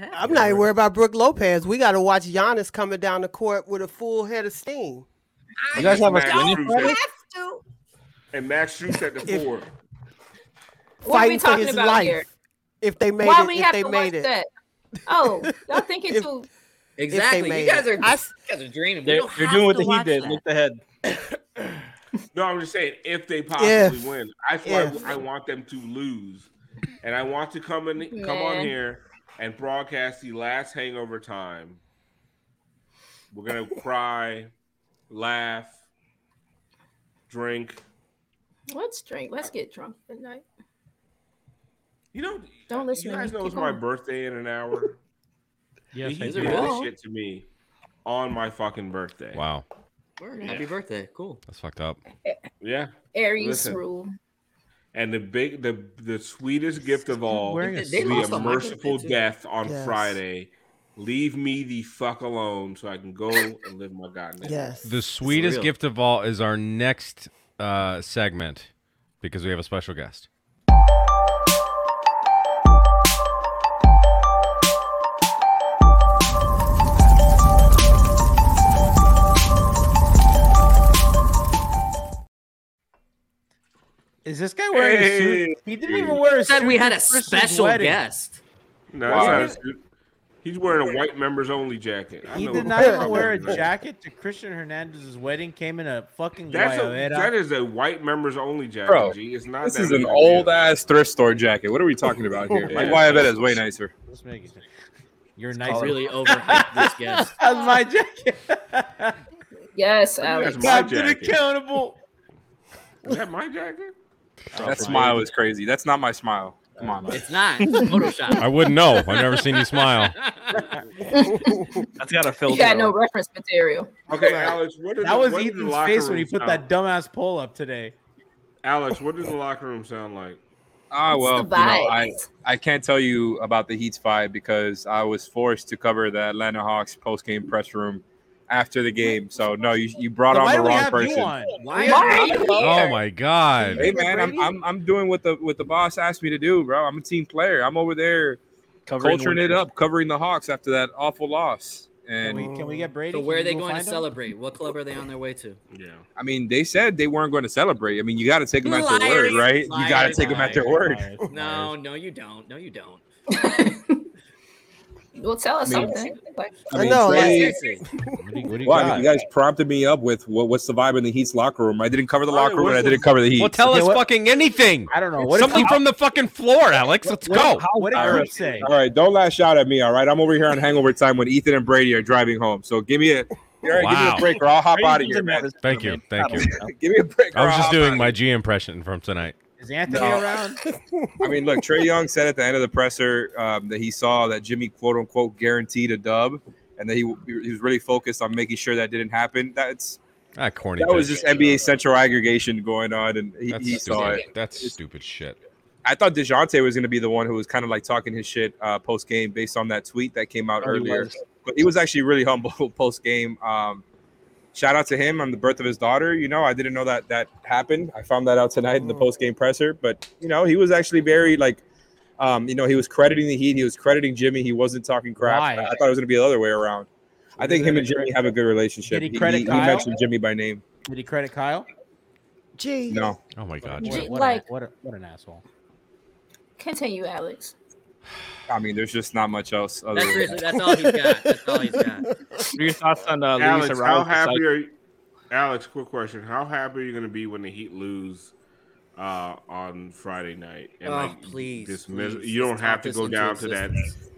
[SPEAKER 7] I'm not even worried about Brook Lopez. We got to watch Giannis coming down the court with a full head of steam.
[SPEAKER 8] You guys have a
[SPEAKER 2] Max
[SPEAKER 8] swinging
[SPEAKER 2] Strus
[SPEAKER 8] party?
[SPEAKER 2] at- And Max Strus at the
[SPEAKER 7] If-
[SPEAKER 2] four.
[SPEAKER 4] What are we
[SPEAKER 7] Fighting for
[SPEAKER 4] talking
[SPEAKER 7] his
[SPEAKER 4] about
[SPEAKER 7] life.
[SPEAKER 4] here?
[SPEAKER 7] If they made
[SPEAKER 4] Why
[SPEAKER 7] it,
[SPEAKER 4] we
[SPEAKER 7] if
[SPEAKER 4] have
[SPEAKER 7] they
[SPEAKER 4] to
[SPEAKER 7] made
[SPEAKER 4] watch
[SPEAKER 7] it.
[SPEAKER 4] that? Oh, y'all thinking
[SPEAKER 7] If-
[SPEAKER 4] too?
[SPEAKER 3] Exactly. You guys are
[SPEAKER 7] I
[SPEAKER 3] you guys are dreaming.
[SPEAKER 8] They're, they're doing what the Heat did.
[SPEAKER 3] that.
[SPEAKER 8] Look ahead.
[SPEAKER 2] No, I'm just saying if they possibly
[SPEAKER 7] If.
[SPEAKER 2] win, that's why
[SPEAKER 7] If.
[SPEAKER 2] I want them to lose, and I want to come in, come on here and broadcast the last hangover time. We're gonna cry, laugh, drink.
[SPEAKER 4] Let's drink. Let's get drunk tonight.
[SPEAKER 2] You know,
[SPEAKER 4] Don't listen
[SPEAKER 2] you
[SPEAKER 4] to
[SPEAKER 2] guys
[SPEAKER 4] me.
[SPEAKER 2] know
[SPEAKER 4] Keep
[SPEAKER 2] it's my
[SPEAKER 4] going.
[SPEAKER 2] birthday in an hour.
[SPEAKER 6] Yes,
[SPEAKER 2] he
[SPEAKER 6] I
[SPEAKER 2] did
[SPEAKER 6] do.
[SPEAKER 2] this shit to me on my fucking birthday.
[SPEAKER 5] Wow,
[SPEAKER 3] Word, Happy birthday. Cool.
[SPEAKER 5] that's fucked up.
[SPEAKER 2] Yeah,
[SPEAKER 4] Aries
[SPEAKER 2] Listen.
[SPEAKER 4] rule.
[SPEAKER 2] And the big, the the sweetest gift of all
[SPEAKER 6] wearing a
[SPEAKER 2] will
[SPEAKER 3] They
[SPEAKER 2] be a merciful death on
[SPEAKER 7] Yes.
[SPEAKER 2] Friday. Leave me the fuck alone so I can go and live my goddamn.
[SPEAKER 7] Yes.
[SPEAKER 5] The sweetest gift of all is our next uh, segment because we have a special guest.
[SPEAKER 6] Is this guy wearing a suit? He didn't even wear a suit.
[SPEAKER 3] Said we had a special guest.
[SPEAKER 2] No,
[SPEAKER 6] Wow.
[SPEAKER 2] that's not a suit. He's wearing a white members only jacket. I
[SPEAKER 6] He
[SPEAKER 2] know
[SPEAKER 6] did not even wear a jacket to Christian Hernandez's wedding. Came in a fucking
[SPEAKER 2] That's a, that is a white members only jacket.
[SPEAKER 10] Bro,
[SPEAKER 2] G. It's not.
[SPEAKER 10] This
[SPEAKER 2] that
[SPEAKER 10] is an old
[SPEAKER 2] deal.
[SPEAKER 10] ass thrift store jacket. What are we talking about here? My
[SPEAKER 2] Yeah.
[SPEAKER 10] Guayabera is way nicer.
[SPEAKER 6] Let's make it. You're
[SPEAKER 3] I
[SPEAKER 6] nice.
[SPEAKER 3] really overhyped this guest.
[SPEAKER 6] That's my jacket.
[SPEAKER 4] Yes, Alex.
[SPEAKER 2] That's my
[SPEAKER 6] Captain
[SPEAKER 2] jacket.
[SPEAKER 6] accountable.
[SPEAKER 2] Is that my jacket?
[SPEAKER 10] That smile is crazy. That's not my smile. Come on, man.
[SPEAKER 3] It's not. It's Photoshop.
[SPEAKER 5] I wouldn't know. I've never seen you smile.
[SPEAKER 8] That's got a
[SPEAKER 4] You
[SPEAKER 8] filter.
[SPEAKER 4] got no
[SPEAKER 8] on.
[SPEAKER 4] reference material.
[SPEAKER 2] Okay, Alex. What is
[SPEAKER 6] That was
[SPEAKER 2] what does
[SPEAKER 6] Ethan's face when
[SPEAKER 2] room
[SPEAKER 6] he put
[SPEAKER 2] sound-
[SPEAKER 6] that dumbass poll up today.
[SPEAKER 2] Alex, what does the locker room sound like?
[SPEAKER 10] Ah,
[SPEAKER 4] It's
[SPEAKER 10] well, you know, I. I can't tell you about the Heat's five because I was forced to cover the Atlanta Hawks post game press room after the game. So no, you, you brought
[SPEAKER 6] Then
[SPEAKER 10] on the wrong person.
[SPEAKER 3] Why
[SPEAKER 4] Why
[SPEAKER 3] are
[SPEAKER 4] are
[SPEAKER 3] you
[SPEAKER 4] you
[SPEAKER 5] Oh my god.
[SPEAKER 10] Hey man, I'm, I'm I'm doing what the what the boss asked me to do, bro. I'm a team player. I'm over there
[SPEAKER 8] Covering
[SPEAKER 10] culturing it up, covering the Hawks after that awful loss.
[SPEAKER 6] Can
[SPEAKER 10] And
[SPEAKER 6] we, can we get Brady?
[SPEAKER 3] So where are they going to
[SPEAKER 6] find him?
[SPEAKER 3] celebrate? What club are they on their way to?
[SPEAKER 2] Yeah.
[SPEAKER 10] I mean, they said they weren't going to celebrate. I mean, you got to take them at their word, right? you got to
[SPEAKER 3] liars,
[SPEAKER 10] take them at their word.
[SPEAKER 6] liars,
[SPEAKER 3] No, no, you don't. No, you don't.
[SPEAKER 4] Well, tell us
[SPEAKER 10] I mean-
[SPEAKER 4] something. Like,
[SPEAKER 10] I
[SPEAKER 7] I know,
[SPEAKER 10] Trey-
[SPEAKER 6] What do you, what do you
[SPEAKER 10] well, I mean, you guys prompted me up with what, what's the vibe in the Heat's locker room. I didn't cover the locker room, and I didn't cover the Heat.
[SPEAKER 5] Well, tell
[SPEAKER 6] Okay,
[SPEAKER 5] us
[SPEAKER 6] what-
[SPEAKER 5] fucking anything.
[SPEAKER 6] I don't know. What
[SPEAKER 5] Something
[SPEAKER 6] did,
[SPEAKER 5] from the fucking floor, Alex. Let's
[SPEAKER 6] what,
[SPEAKER 5] go.
[SPEAKER 6] What did
[SPEAKER 10] All
[SPEAKER 6] say?
[SPEAKER 10] All right, don't lash out at me. All right, I'm over here on hangover time when Ethan and Brady are driving home. So give me a, all right, give me a break, or I'll hop
[SPEAKER 8] Brady
[SPEAKER 10] out of here, man.
[SPEAKER 5] Thank you. Thank you.
[SPEAKER 8] I.
[SPEAKER 10] Give me a break.
[SPEAKER 5] I was just doing my G impression from tonight.
[SPEAKER 6] Is Anthony
[SPEAKER 10] No.
[SPEAKER 6] around?
[SPEAKER 10] I mean, look, Trae Young said at the end of the presser um, that he saw that Jimmy quote unquote guaranteed a dub, and that he, he was really focused on making sure that didn't happen. That's
[SPEAKER 5] Ah, corny.
[SPEAKER 10] that was
[SPEAKER 5] bitch.
[SPEAKER 10] just NBA central aggregation going on, and he,
[SPEAKER 5] That's
[SPEAKER 10] he saw
[SPEAKER 5] stupid.
[SPEAKER 10] it.
[SPEAKER 5] That's stupid shit.
[SPEAKER 10] I thought Dejounte was going to be the one who was kind of like talking his shit uh, post game based on that tweet that came out
[SPEAKER 8] Oh,
[SPEAKER 10] earlier.
[SPEAKER 8] was.
[SPEAKER 10] But he was actually really humble post game. Um, shout out to him on the birth of his daughter. You know, I didn't know that that happened. I found that out tonight in the
[SPEAKER 8] Oh.
[SPEAKER 10] post game presser. But you know, he was actually very like Um, you know, he was crediting the Heat. He was crediting Jimmy. He wasn't talking crap. I, I thought it was going to be the other way around. I think him and Jimmy have a good relationship.
[SPEAKER 6] Did he credit
[SPEAKER 10] he,
[SPEAKER 6] Kyle?
[SPEAKER 10] mentioned Jimmy by name.
[SPEAKER 6] Did he credit Kyle?
[SPEAKER 7] Gee,
[SPEAKER 10] No,
[SPEAKER 5] Oh my god.
[SPEAKER 4] Gee,
[SPEAKER 6] What, what,
[SPEAKER 4] like-
[SPEAKER 6] a, what, a, what an asshole.
[SPEAKER 4] Continue, Alex.
[SPEAKER 10] I mean, there's just not much else. Other
[SPEAKER 3] That's
[SPEAKER 10] than
[SPEAKER 3] seriously, that's all he's got. That's all he's got.
[SPEAKER 8] What are your thoughts on uh, Luis
[SPEAKER 2] Alex, how happy
[SPEAKER 8] cycle?
[SPEAKER 2] are you? Alex, quick question: How happy are you going to be when the Heat lose uh, on Friday night?
[SPEAKER 3] Oh, please,
[SPEAKER 2] this mis-
[SPEAKER 3] please,
[SPEAKER 2] you don't have to go down to that.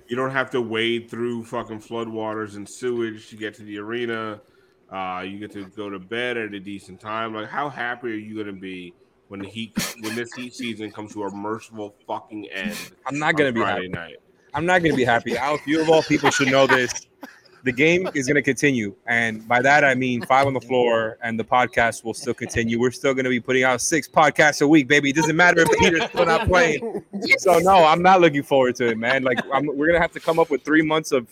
[SPEAKER 2] You don't have to wade through fucking floodwaters and sewage to get to the arena. Uh, you get to go to bed at a decent time. Like, how happy are you going to be when the Heat, when this Heat season comes to a merciful fucking end?
[SPEAKER 10] I'm not gonna be
[SPEAKER 2] Friday
[SPEAKER 10] happy.
[SPEAKER 2] night.
[SPEAKER 10] I'm not going to be happy. Alex, you of all people should know this. The game is going to continue, and by that I mean five on the floor, and the podcast will still continue. We're still going to be putting out six podcasts a week, baby. It doesn't matter if Peter's still not playing. So no, I'm not looking forward to it, man. Like I'm, we're gonna have to come up with three months of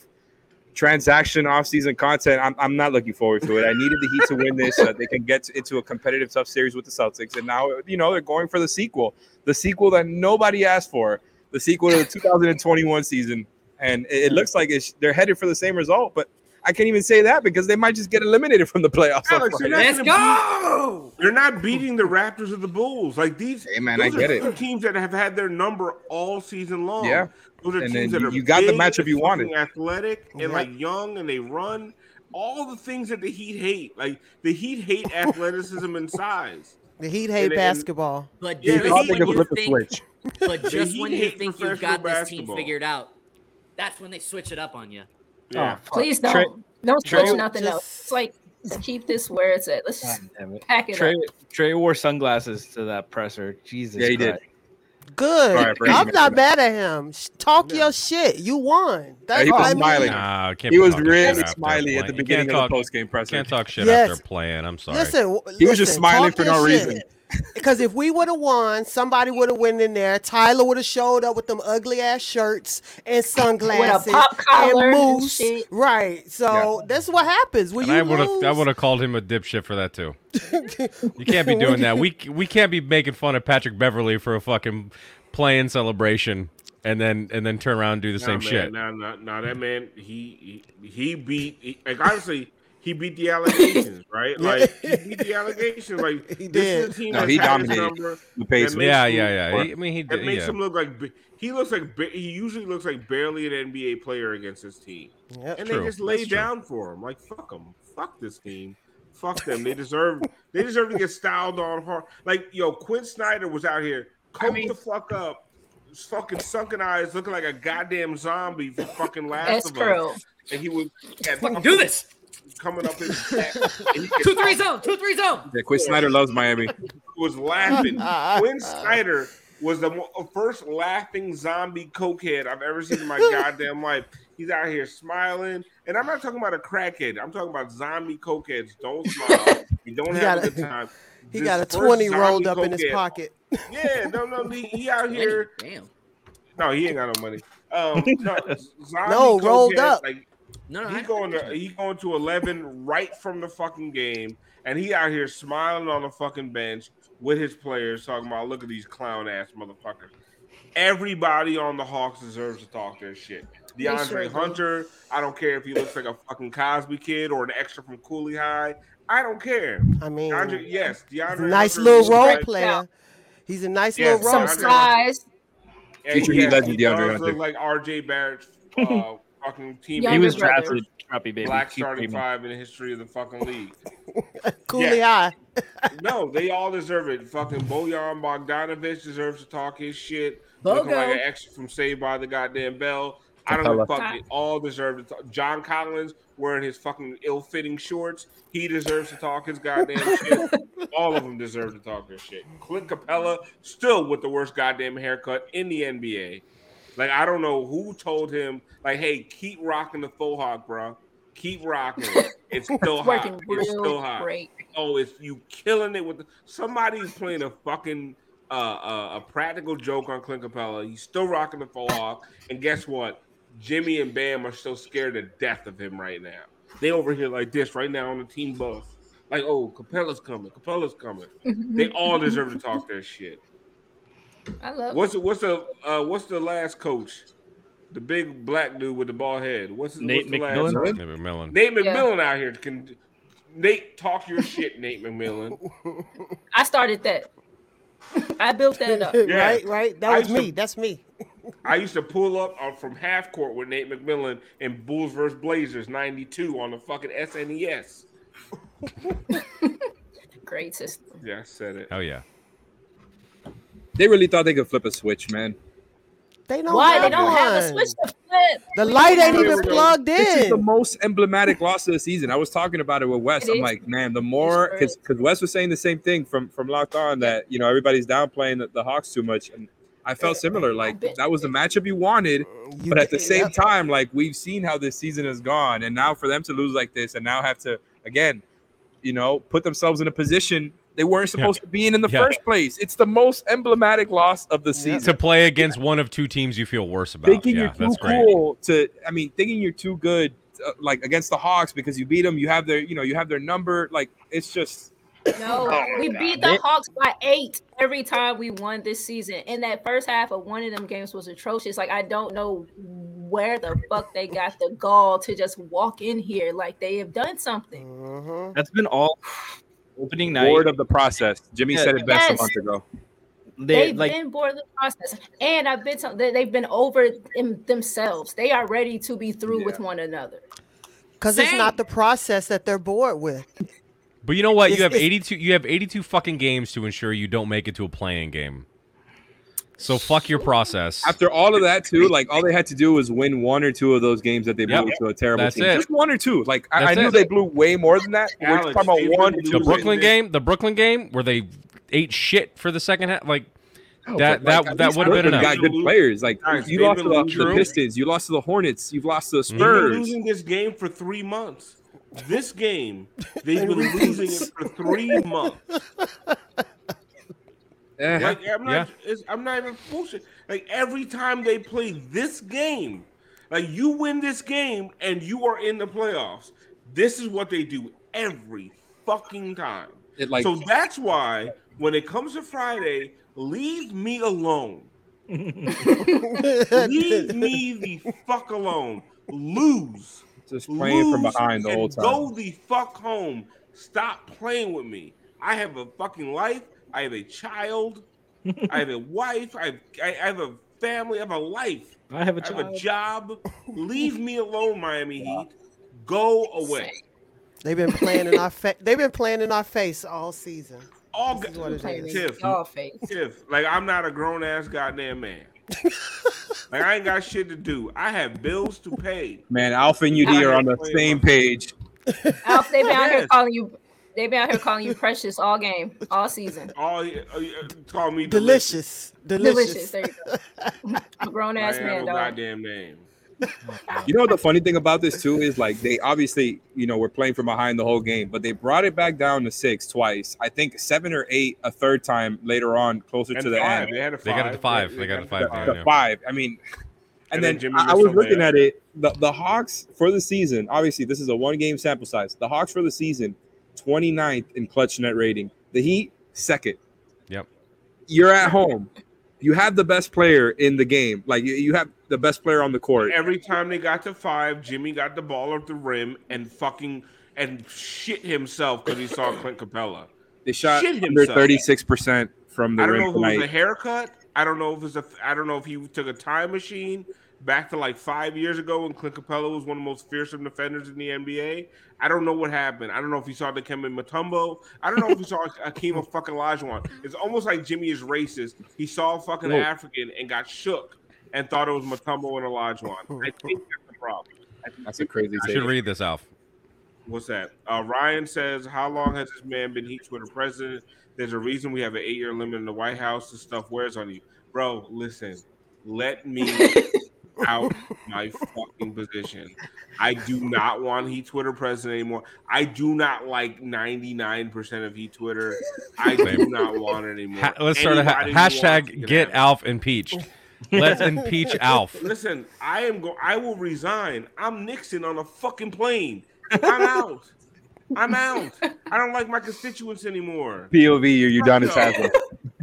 [SPEAKER 10] transaction off-season content. I'm, I'm not looking forward to it. I needed the Heat to win this so that they can get into a competitive tough series with the Celtics, and now you know they're going for the sequel, the sequel that nobody asked for, the sequel to the 2021 season, and it, it looks like it's, they're headed for the same result, but. I can't even say that because they might just get eliminated from the playoffs.
[SPEAKER 2] Alex,
[SPEAKER 10] Friday.
[SPEAKER 2] they're not
[SPEAKER 3] Let's go.
[SPEAKER 2] beat- They're not beating the Raptors or the Bulls. Like these,
[SPEAKER 10] Hey, man, I
[SPEAKER 2] those
[SPEAKER 10] get it.
[SPEAKER 2] teams that have had their number all season long.
[SPEAKER 10] Yeah.
[SPEAKER 2] Those are
[SPEAKER 10] And
[SPEAKER 2] teams
[SPEAKER 10] then
[SPEAKER 2] that
[SPEAKER 10] you-
[SPEAKER 2] are
[SPEAKER 10] you got the matchup you wanted.
[SPEAKER 2] athletic and
[SPEAKER 7] Yep.
[SPEAKER 2] like young, and they run all the things that the Heat hate. Like the Heat hate athleticism and size.
[SPEAKER 7] the Heat hate
[SPEAKER 2] And- and-
[SPEAKER 7] basketball.
[SPEAKER 3] But
[SPEAKER 2] Yeah,
[SPEAKER 3] just
[SPEAKER 2] they
[SPEAKER 3] when you think,
[SPEAKER 10] switch.
[SPEAKER 3] but just when you think you've got
[SPEAKER 2] professional
[SPEAKER 3] this team figured out, that's when they switch it up on you.
[SPEAKER 2] Yeah.
[SPEAKER 4] Oh, Please don't
[SPEAKER 8] Trey-
[SPEAKER 4] don't
[SPEAKER 8] Trey-
[SPEAKER 4] switch nothing
[SPEAKER 7] just-
[SPEAKER 4] else. It's like just keep this where it's at. Let's just
[SPEAKER 8] it.
[SPEAKER 4] pack it
[SPEAKER 8] Trae,
[SPEAKER 4] up.
[SPEAKER 8] Trae wore sunglasses to that presser. Jesus.
[SPEAKER 10] Yeah, he did.
[SPEAKER 8] Christ.
[SPEAKER 7] Good.
[SPEAKER 10] Sorry
[SPEAKER 7] I'm not
[SPEAKER 10] him.
[SPEAKER 7] mad at him. Sh- Talk your shit. You won. That's
[SPEAKER 10] he was
[SPEAKER 7] I mean.
[SPEAKER 10] smiling.
[SPEAKER 5] Nah,
[SPEAKER 10] He was really
[SPEAKER 5] shit
[SPEAKER 10] smiley at the beginning
[SPEAKER 5] can't
[SPEAKER 10] of
[SPEAKER 5] talk-
[SPEAKER 10] the post game presser.
[SPEAKER 5] Can't talk shit
[SPEAKER 7] Yes.
[SPEAKER 5] after playing. I'm sorry.
[SPEAKER 7] Listen, w-
[SPEAKER 10] He was just smiling for no
[SPEAKER 7] shit.
[SPEAKER 10] reason.
[SPEAKER 7] Because if we would have won, somebody would have went in there. Tyler would have showed up with them ugly ass shirts and sunglasses
[SPEAKER 4] pop collar
[SPEAKER 7] and
[SPEAKER 4] and
[SPEAKER 7] moose.
[SPEAKER 4] shit.
[SPEAKER 7] Right. So that's what happens when
[SPEAKER 5] And
[SPEAKER 7] you
[SPEAKER 5] I would have, I would have called him a dipshit for that too. You can't be doing that. We we can't be making fun of Patrick Beverley for a fucking playing celebration and then and then turn around and do the same
[SPEAKER 2] Nah,
[SPEAKER 5] shit.
[SPEAKER 2] Man, nah, nah, nah, that man, he he, he beat. He, like honestly, he beat the allegations, right? Like he beat the allegations. Like
[SPEAKER 7] He
[SPEAKER 2] this
[SPEAKER 7] did.
[SPEAKER 2] is a team
[SPEAKER 10] No,
[SPEAKER 2] that's
[SPEAKER 10] he dominated the Pacers.
[SPEAKER 2] that makes
[SPEAKER 5] Yeah, yeah, yeah. He- I mean, he
[SPEAKER 2] That
[SPEAKER 5] did.
[SPEAKER 2] makes
[SPEAKER 5] Yeah.
[SPEAKER 2] him look like he looks like he usually looks like barely an NBA player against his team,
[SPEAKER 7] Yep.
[SPEAKER 2] and
[SPEAKER 5] True.
[SPEAKER 2] they just lay
[SPEAKER 5] That's true.
[SPEAKER 2] down for him. Like fuck them, fuck this team. Fuck them. They deserve. They deserve to get styled on hard. Like yo, Quin Snyder was out here, coke the fuck up, fucking sunken eyes, looking like a goddamn zombie for fucking Last
[SPEAKER 4] S
[SPEAKER 2] of
[SPEAKER 4] curl.
[SPEAKER 2] Us. And he was and
[SPEAKER 3] Fucking do this.
[SPEAKER 2] Coming up his back. And
[SPEAKER 3] Two three zone. Two three zone.
[SPEAKER 10] Yeah, Quin Snyder loves Miami.
[SPEAKER 2] was laughing. Quin Snyder was the mo- first laughing zombie cokehead I've ever seen in my goddamn life. He's out here smiling, and I'm not talking about a crackhead. I'm talking about zombie cokeheads. Don't smile. You don't
[SPEAKER 7] He
[SPEAKER 2] have
[SPEAKER 7] got
[SPEAKER 2] a
[SPEAKER 7] a-
[SPEAKER 2] good time.
[SPEAKER 7] He
[SPEAKER 2] This
[SPEAKER 7] got a 20 rolled up in his
[SPEAKER 2] cokehead-
[SPEAKER 7] pocket.
[SPEAKER 2] Yeah, no, no, he, he out here.
[SPEAKER 3] Damn.
[SPEAKER 2] No, he ain't got no money. Um, no,
[SPEAKER 7] No, rolled
[SPEAKER 2] cokehead,
[SPEAKER 7] up.
[SPEAKER 2] Like,
[SPEAKER 3] No, no.
[SPEAKER 2] he
[SPEAKER 3] I-
[SPEAKER 2] going to he going to eleven right from the fucking game, and he out here smiling on the fucking bench with his players, talking about look at these clown ass motherfuckers. Everybody on the Hawks deserves to talk their shit.
[SPEAKER 4] They
[SPEAKER 2] DeAndre
[SPEAKER 4] sure do.
[SPEAKER 2] Hunter, I don't care if he looks like a fucking Cosby kid or an extra from Cooley High. I don't care.
[SPEAKER 7] I mean,
[SPEAKER 2] DeAndre, yes, DeAndre.
[SPEAKER 7] nice
[SPEAKER 2] Hunter
[SPEAKER 7] little role
[SPEAKER 2] like-
[SPEAKER 7] player. He's a nice
[SPEAKER 2] Yes,
[SPEAKER 7] little role
[SPEAKER 2] DeAndre
[SPEAKER 4] Some
[SPEAKER 7] player.
[SPEAKER 4] size.
[SPEAKER 2] and
[SPEAKER 10] Future Heat
[SPEAKER 2] yes,
[SPEAKER 10] legend DeAndre Hunter.
[SPEAKER 2] like RJ Barrett's uh, fucking team.
[SPEAKER 8] He was
[SPEAKER 4] brother.
[SPEAKER 8] drafted scrappy baby.
[SPEAKER 2] black
[SPEAKER 8] Keep
[SPEAKER 2] starting
[SPEAKER 8] dreaming.
[SPEAKER 2] five in the history of the fucking league.
[SPEAKER 7] Cooley
[SPEAKER 2] Yeah. No, they all deserve it. Fucking Bojan Bogdanovich deserves to talk his shit. Looking like an extra from Saved by the Goddamn Bell. I don't know.
[SPEAKER 10] Capela.
[SPEAKER 2] Fuck it. All deserve to talk. John Collins wearing his fucking ill-fitting shorts. He deserves to talk his goddamn shit. All of them deserve to talk their shit. Clint Capela still with the worst goddamn haircut in the NBA. Like I don't know who told him. Like, hey, keep rocking the faux hawk, bro. Keep rocking. It's still hot. It's still hot.
[SPEAKER 4] great.
[SPEAKER 2] Oh, it's you killing it with the, somebody's playing a fucking uh, uh, a practical joke on Clint Capela. He's still rocking the faux hawk, and guess what? Jimmy and Bam are still scared to death of him right now. They over here like this right now on the team bus, like, oh, Capela's coming, Capela's coming. They all deserve to talk their shit.
[SPEAKER 4] I love.
[SPEAKER 2] What's the, what's the uh, what's the last coach? The big black dude with the bald head. What's,
[SPEAKER 8] Nate
[SPEAKER 2] what's the last?
[SPEAKER 5] Nate McMillan.
[SPEAKER 2] Nate
[SPEAKER 4] Yeah.
[SPEAKER 2] McMillan out here can. Nate, talk your shit, Nate McMillan.
[SPEAKER 4] I started that. I built that up.
[SPEAKER 2] Yeah.
[SPEAKER 7] Right, right. That was
[SPEAKER 2] used to-
[SPEAKER 7] me. That's me.
[SPEAKER 2] I used to pull up uh, from half court with Nate McMillan in Bulls versus Blazers '92 on the fucking SNES.
[SPEAKER 4] Great system.
[SPEAKER 2] Yeah, I said it.
[SPEAKER 5] Oh yeah.
[SPEAKER 10] They really thought they could flip a switch, man.
[SPEAKER 7] They don't
[SPEAKER 4] Why
[SPEAKER 7] have
[SPEAKER 4] they don't have a switch to flip?
[SPEAKER 7] The light ain't
[SPEAKER 2] Here
[SPEAKER 7] even
[SPEAKER 2] we go.
[SPEAKER 7] plugged
[SPEAKER 10] This is the most emblematic loss of the season. I was talking about it with Wes.
[SPEAKER 4] It
[SPEAKER 10] I'm
[SPEAKER 4] is.
[SPEAKER 10] like, man, the more
[SPEAKER 4] It's
[SPEAKER 10] because Wes was saying the same thing from from Locked On that you know everybody's downplaying the, the Hawks too much, and I felt similar. Like that was the matchup you wanted,
[SPEAKER 7] uh,
[SPEAKER 10] but at the same time, like we've seen how this season has gone, and now for them to lose like this, and now have to again, you know, put themselves in a position they weren't supposed to be in in the
[SPEAKER 5] Yeah.
[SPEAKER 10] first place. It's the most emblematic loss of the season.
[SPEAKER 5] To play against one of two teams you feel worse about.
[SPEAKER 10] thinking
[SPEAKER 5] yeah,
[SPEAKER 10] you're too
[SPEAKER 5] that's great.
[SPEAKER 10] cool to i mean thinking you're too good uh, like against the hawks because you beat them you have their you know you have their number like it's just
[SPEAKER 4] No,
[SPEAKER 10] Oh
[SPEAKER 4] we
[SPEAKER 10] my
[SPEAKER 4] beat the Hawks by eight every time we won this season. And that first half of one of them games was atrocious. Like I don't know where the fuck they got the gall to just walk in here like they have done something.
[SPEAKER 7] Mhm.
[SPEAKER 8] That's been all opening night.
[SPEAKER 10] bored of the process jimmy
[SPEAKER 8] Yeah.
[SPEAKER 10] said it best
[SPEAKER 4] Yes.
[SPEAKER 10] a month ago
[SPEAKER 8] They
[SPEAKER 4] They've
[SPEAKER 8] like
[SPEAKER 4] been bored of the process, and I've been. They, they've been over in themselves. They are ready to be through with one another.
[SPEAKER 7] Because it's not the process that they're bored with.
[SPEAKER 5] But you know what? You have 82 you have 82 fucking games to ensure you don't make it to a playing game. So fuck your process.
[SPEAKER 10] after all of that too like all they had to do was win one or two of those games that they blew
[SPEAKER 5] Yep.
[SPEAKER 10] to a terrible
[SPEAKER 5] That's
[SPEAKER 10] team
[SPEAKER 5] it.
[SPEAKER 10] just one or two like I, I knew
[SPEAKER 5] it.
[SPEAKER 10] they blew way more than that but we're talking about one or two
[SPEAKER 5] the Brooklyn
[SPEAKER 2] this-
[SPEAKER 5] game, the Brooklyn game where they ate shit for the second half like
[SPEAKER 10] No,
[SPEAKER 5] that
[SPEAKER 10] but, like,
[SPEAKER 5] that that would have been enough.
[SPEAKER 10] got good players like
[SPEAKER 2] Guys,
[SPEAKER 10] you lost to the, the pistons you lost to the hornets you've lost to the
[SPEAKER 2] They've been
[SPEAKER 10] spurs
[SPEAKER 2] losing this game for three months. This game, they've been losing it for three months.
[SPEAKER 10] Yeah.
[SPEAKER 2] Like I'm not,
[SPEAKER 5] Yeah.
[SPEAKER 2] it's, I'm not even bullshit. Like every time they play this game, like you win this game and you are in the playoffs. This is what they do every fucking time.
[SPEAKER 10] It, like-
[SPEAKER 2] so that's why when it comes to Friday, leave me alone. leave me the fuck alone. Lose.
[SPEAKER 10] just playing from behind the whole time
[SPEAKER 2] Go the fuck home. Stop playing with me. I have a fucking life. I have a child. I have a wife. I have, I I have a family. I have a life.
[SPEAKER 8] I have a
[SPEAKER 2] I have a job. Leave me alone, Miami Heat. Go away.
[SPEAKER 7] They've been playing in our face. They've been playing in our face all season.
[SPEAKER 2] All
[SPEAKER 7] This
[SPEAKER 2] go-
[SPEAKER 7] what it
[SPEAKER 4] Playing
[SPEAKER 7] is.
[SPEAKER 4] in
[SPEAKER 2] Tiff.
[SPEAKER 4] y'all face.
[SPEAKER 2] Tiff, like I'm not a grown ass goddamn man. like I ain't got shit to do. I have bills to pay.
[SPEAKER 10] man alpha and ud are on the same page
[SPEAKER 4] Alf, they've been out here calling you. They've been out here calling you precious all game, all season.
[SPEAKER 2] All uh, uh, call me delicious.
[SPEAKER 7] Delicious.
[SPEAKER 4] Delicious.
[SPEAKER 7] Delicious.
[SPEAKER 4] There you go. A grown ass man, dog.
[SPEAKER 2] goddamn name.
[SPEAKER 10] You know the funny thing about this too is like they obviously you know were playing from behind the whole game, but they brought it back down to six twice. I think seven or eight a third time later on, closer
[SPEAKER 2] And
[SPEAKER 10] to the
[SPEAKER 2] five.
[SPEAKER 10] end.
[SPEAKER 2] They had a five.
[SPEAKER 5] They got it to five. They got it to five.
[SPEAKER 10] The
[SPEAKER 5] Yeah.
[SPEAKER 10] five. I mean, and,
[SPEAKER 2] And then
[SPEAKER 10] then,
[SPEAKER 2] Jimmy
[SPEAKER 10] I, I
[SPEAKER 2] was
[SPEAKER 10] was
[SPEAKER 2] so
[SPEAKER 10] looking
[SPEAKER 2] bad.
[SPEAKER 10] at it. The the Hawks for the season. Obviously, this is a one game sample size. The Hawks for the season, 29th in clutch net rating. The Heat second.
[SPEAKER 5] Yep.
[SPEAKER 10] You're at home. You have the best player in the game. Like you, you have the best player on the court.
[SPEAKER 2] Every time they got to five, Jimmy got the ball at the rim and fucking and shit himself because he saw Clint Capela.
[SPEAKER 10] They shot
[SPEAKER 2] Shit
[SPEAKER 10] under
[SPEAKER 2] himself.
[SPEAKER 10] 36 percent from the
[SPEAKER 2] I don't
[SPEAKER 10] rim
[SPEAKER 2] know if it was a haircut. I don't know if it's a. I don't know if he took a time machine back to like five years ago when Clint Capela was one of the most fearsome defenders in the NBA. I don't know what happened. I don't know if he saw Dikembe Mutombo. I don't know if he saw Akeem fucking Olajuwon. It's almost like Jimmy is racist. He saw a fucking
[SPEAKER 10] Whoa.
[SPEAKER 2] African and got shook and thought it was Mutombo and Olajuwon. I think that's the problem.
[SPEAKER 10] That's a crazy
[SPEAKER 5] I should read this, Alf.
[SPEAKER 2] What's that? Uh, Ryan says, "How long has this man been Heat Twitter president? There's a reason we have an eight-year limit in the White House. This stuff wears on you, bro. Listen, let me out my fucking position. I do not want Heat Twitter president anymore. I do not like 99% of Heat Twitter. I do not want it anymore.
[SPEAKER 5] Ha- let's start a ha-
[SPEAKER 2] Anybody who wants it
[SPEAKER 5] hashtag
[SPEAKER 2] can
[SPEAKER 5] get. Alf impeached. Let's impeach Alf.
[SPEAKER 2] Listen, I am go. I will resign. I'm Nixon on a fucking plane. I'm out. I'm out. I don't like my constituents anymore.
[SPEAKER 10] POV, you're
[SPEAKER 2] Fuck
[SPEAKER 10] Udonis
[SPEAKER 2] no.
[SPEAKER 10] Haslem.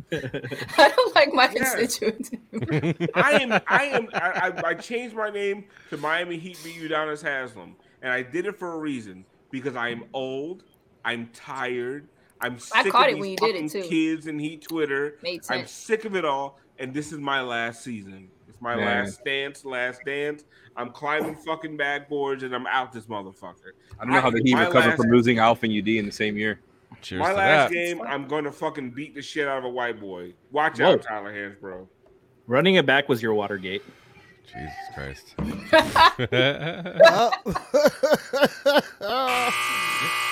[SPEAKER 4] I don't like my
[SPEAKER 2] Yeah.
[SPEAKER 4] constituents.
[SPEAKER 2] I am. I am. I, I, I changed my name to Miami Heat beat you down as Haslem, and I did it for a reason because I am old. I'm tired. I'm
[SPEAKER 4] I
[SPEAKER 2] sick
[SPEAKER 4] caught
[SPEAKER 2] of
[SPEAKER 4] it when
[SPEAKER 2] these
[SPEAKER 4] you did it,
[SPEAKER 2] fucking
[SPEAKER 4] too.
[SPEAKER 2] kids and Heat Twitter. I'm sick of it all, and this is my last season. It's my
[SPEAKER 10] Man.
[SPEAKER 2] last dance. Last dance. I'm climbing fucking backboards, and I'm out this motherfucker.
[SPEAKER 10] I don't know how the Heat
[SPEAKER 2] my
[SPEAKER 10] recovered from losing Alpha and UD in the same year.
[SPEAKER 5] Cheers
[SPEAKER 2] my
[SPEAKER 5] to
[SPEAKER 2] last
[SPEAKER 5] that.
[SPEAKER 2] game, I'm going to fucking beat the shit out of a white boy. Watch
[SPEAKER 8] Whoa.
[SPEAKER 2] out, Tyler Hansbrough.
[SPEAKER 8] Running it back was your Watergate.
[SPEAKER 5] Jesus Christ.
[SPEAKER 7] Oh.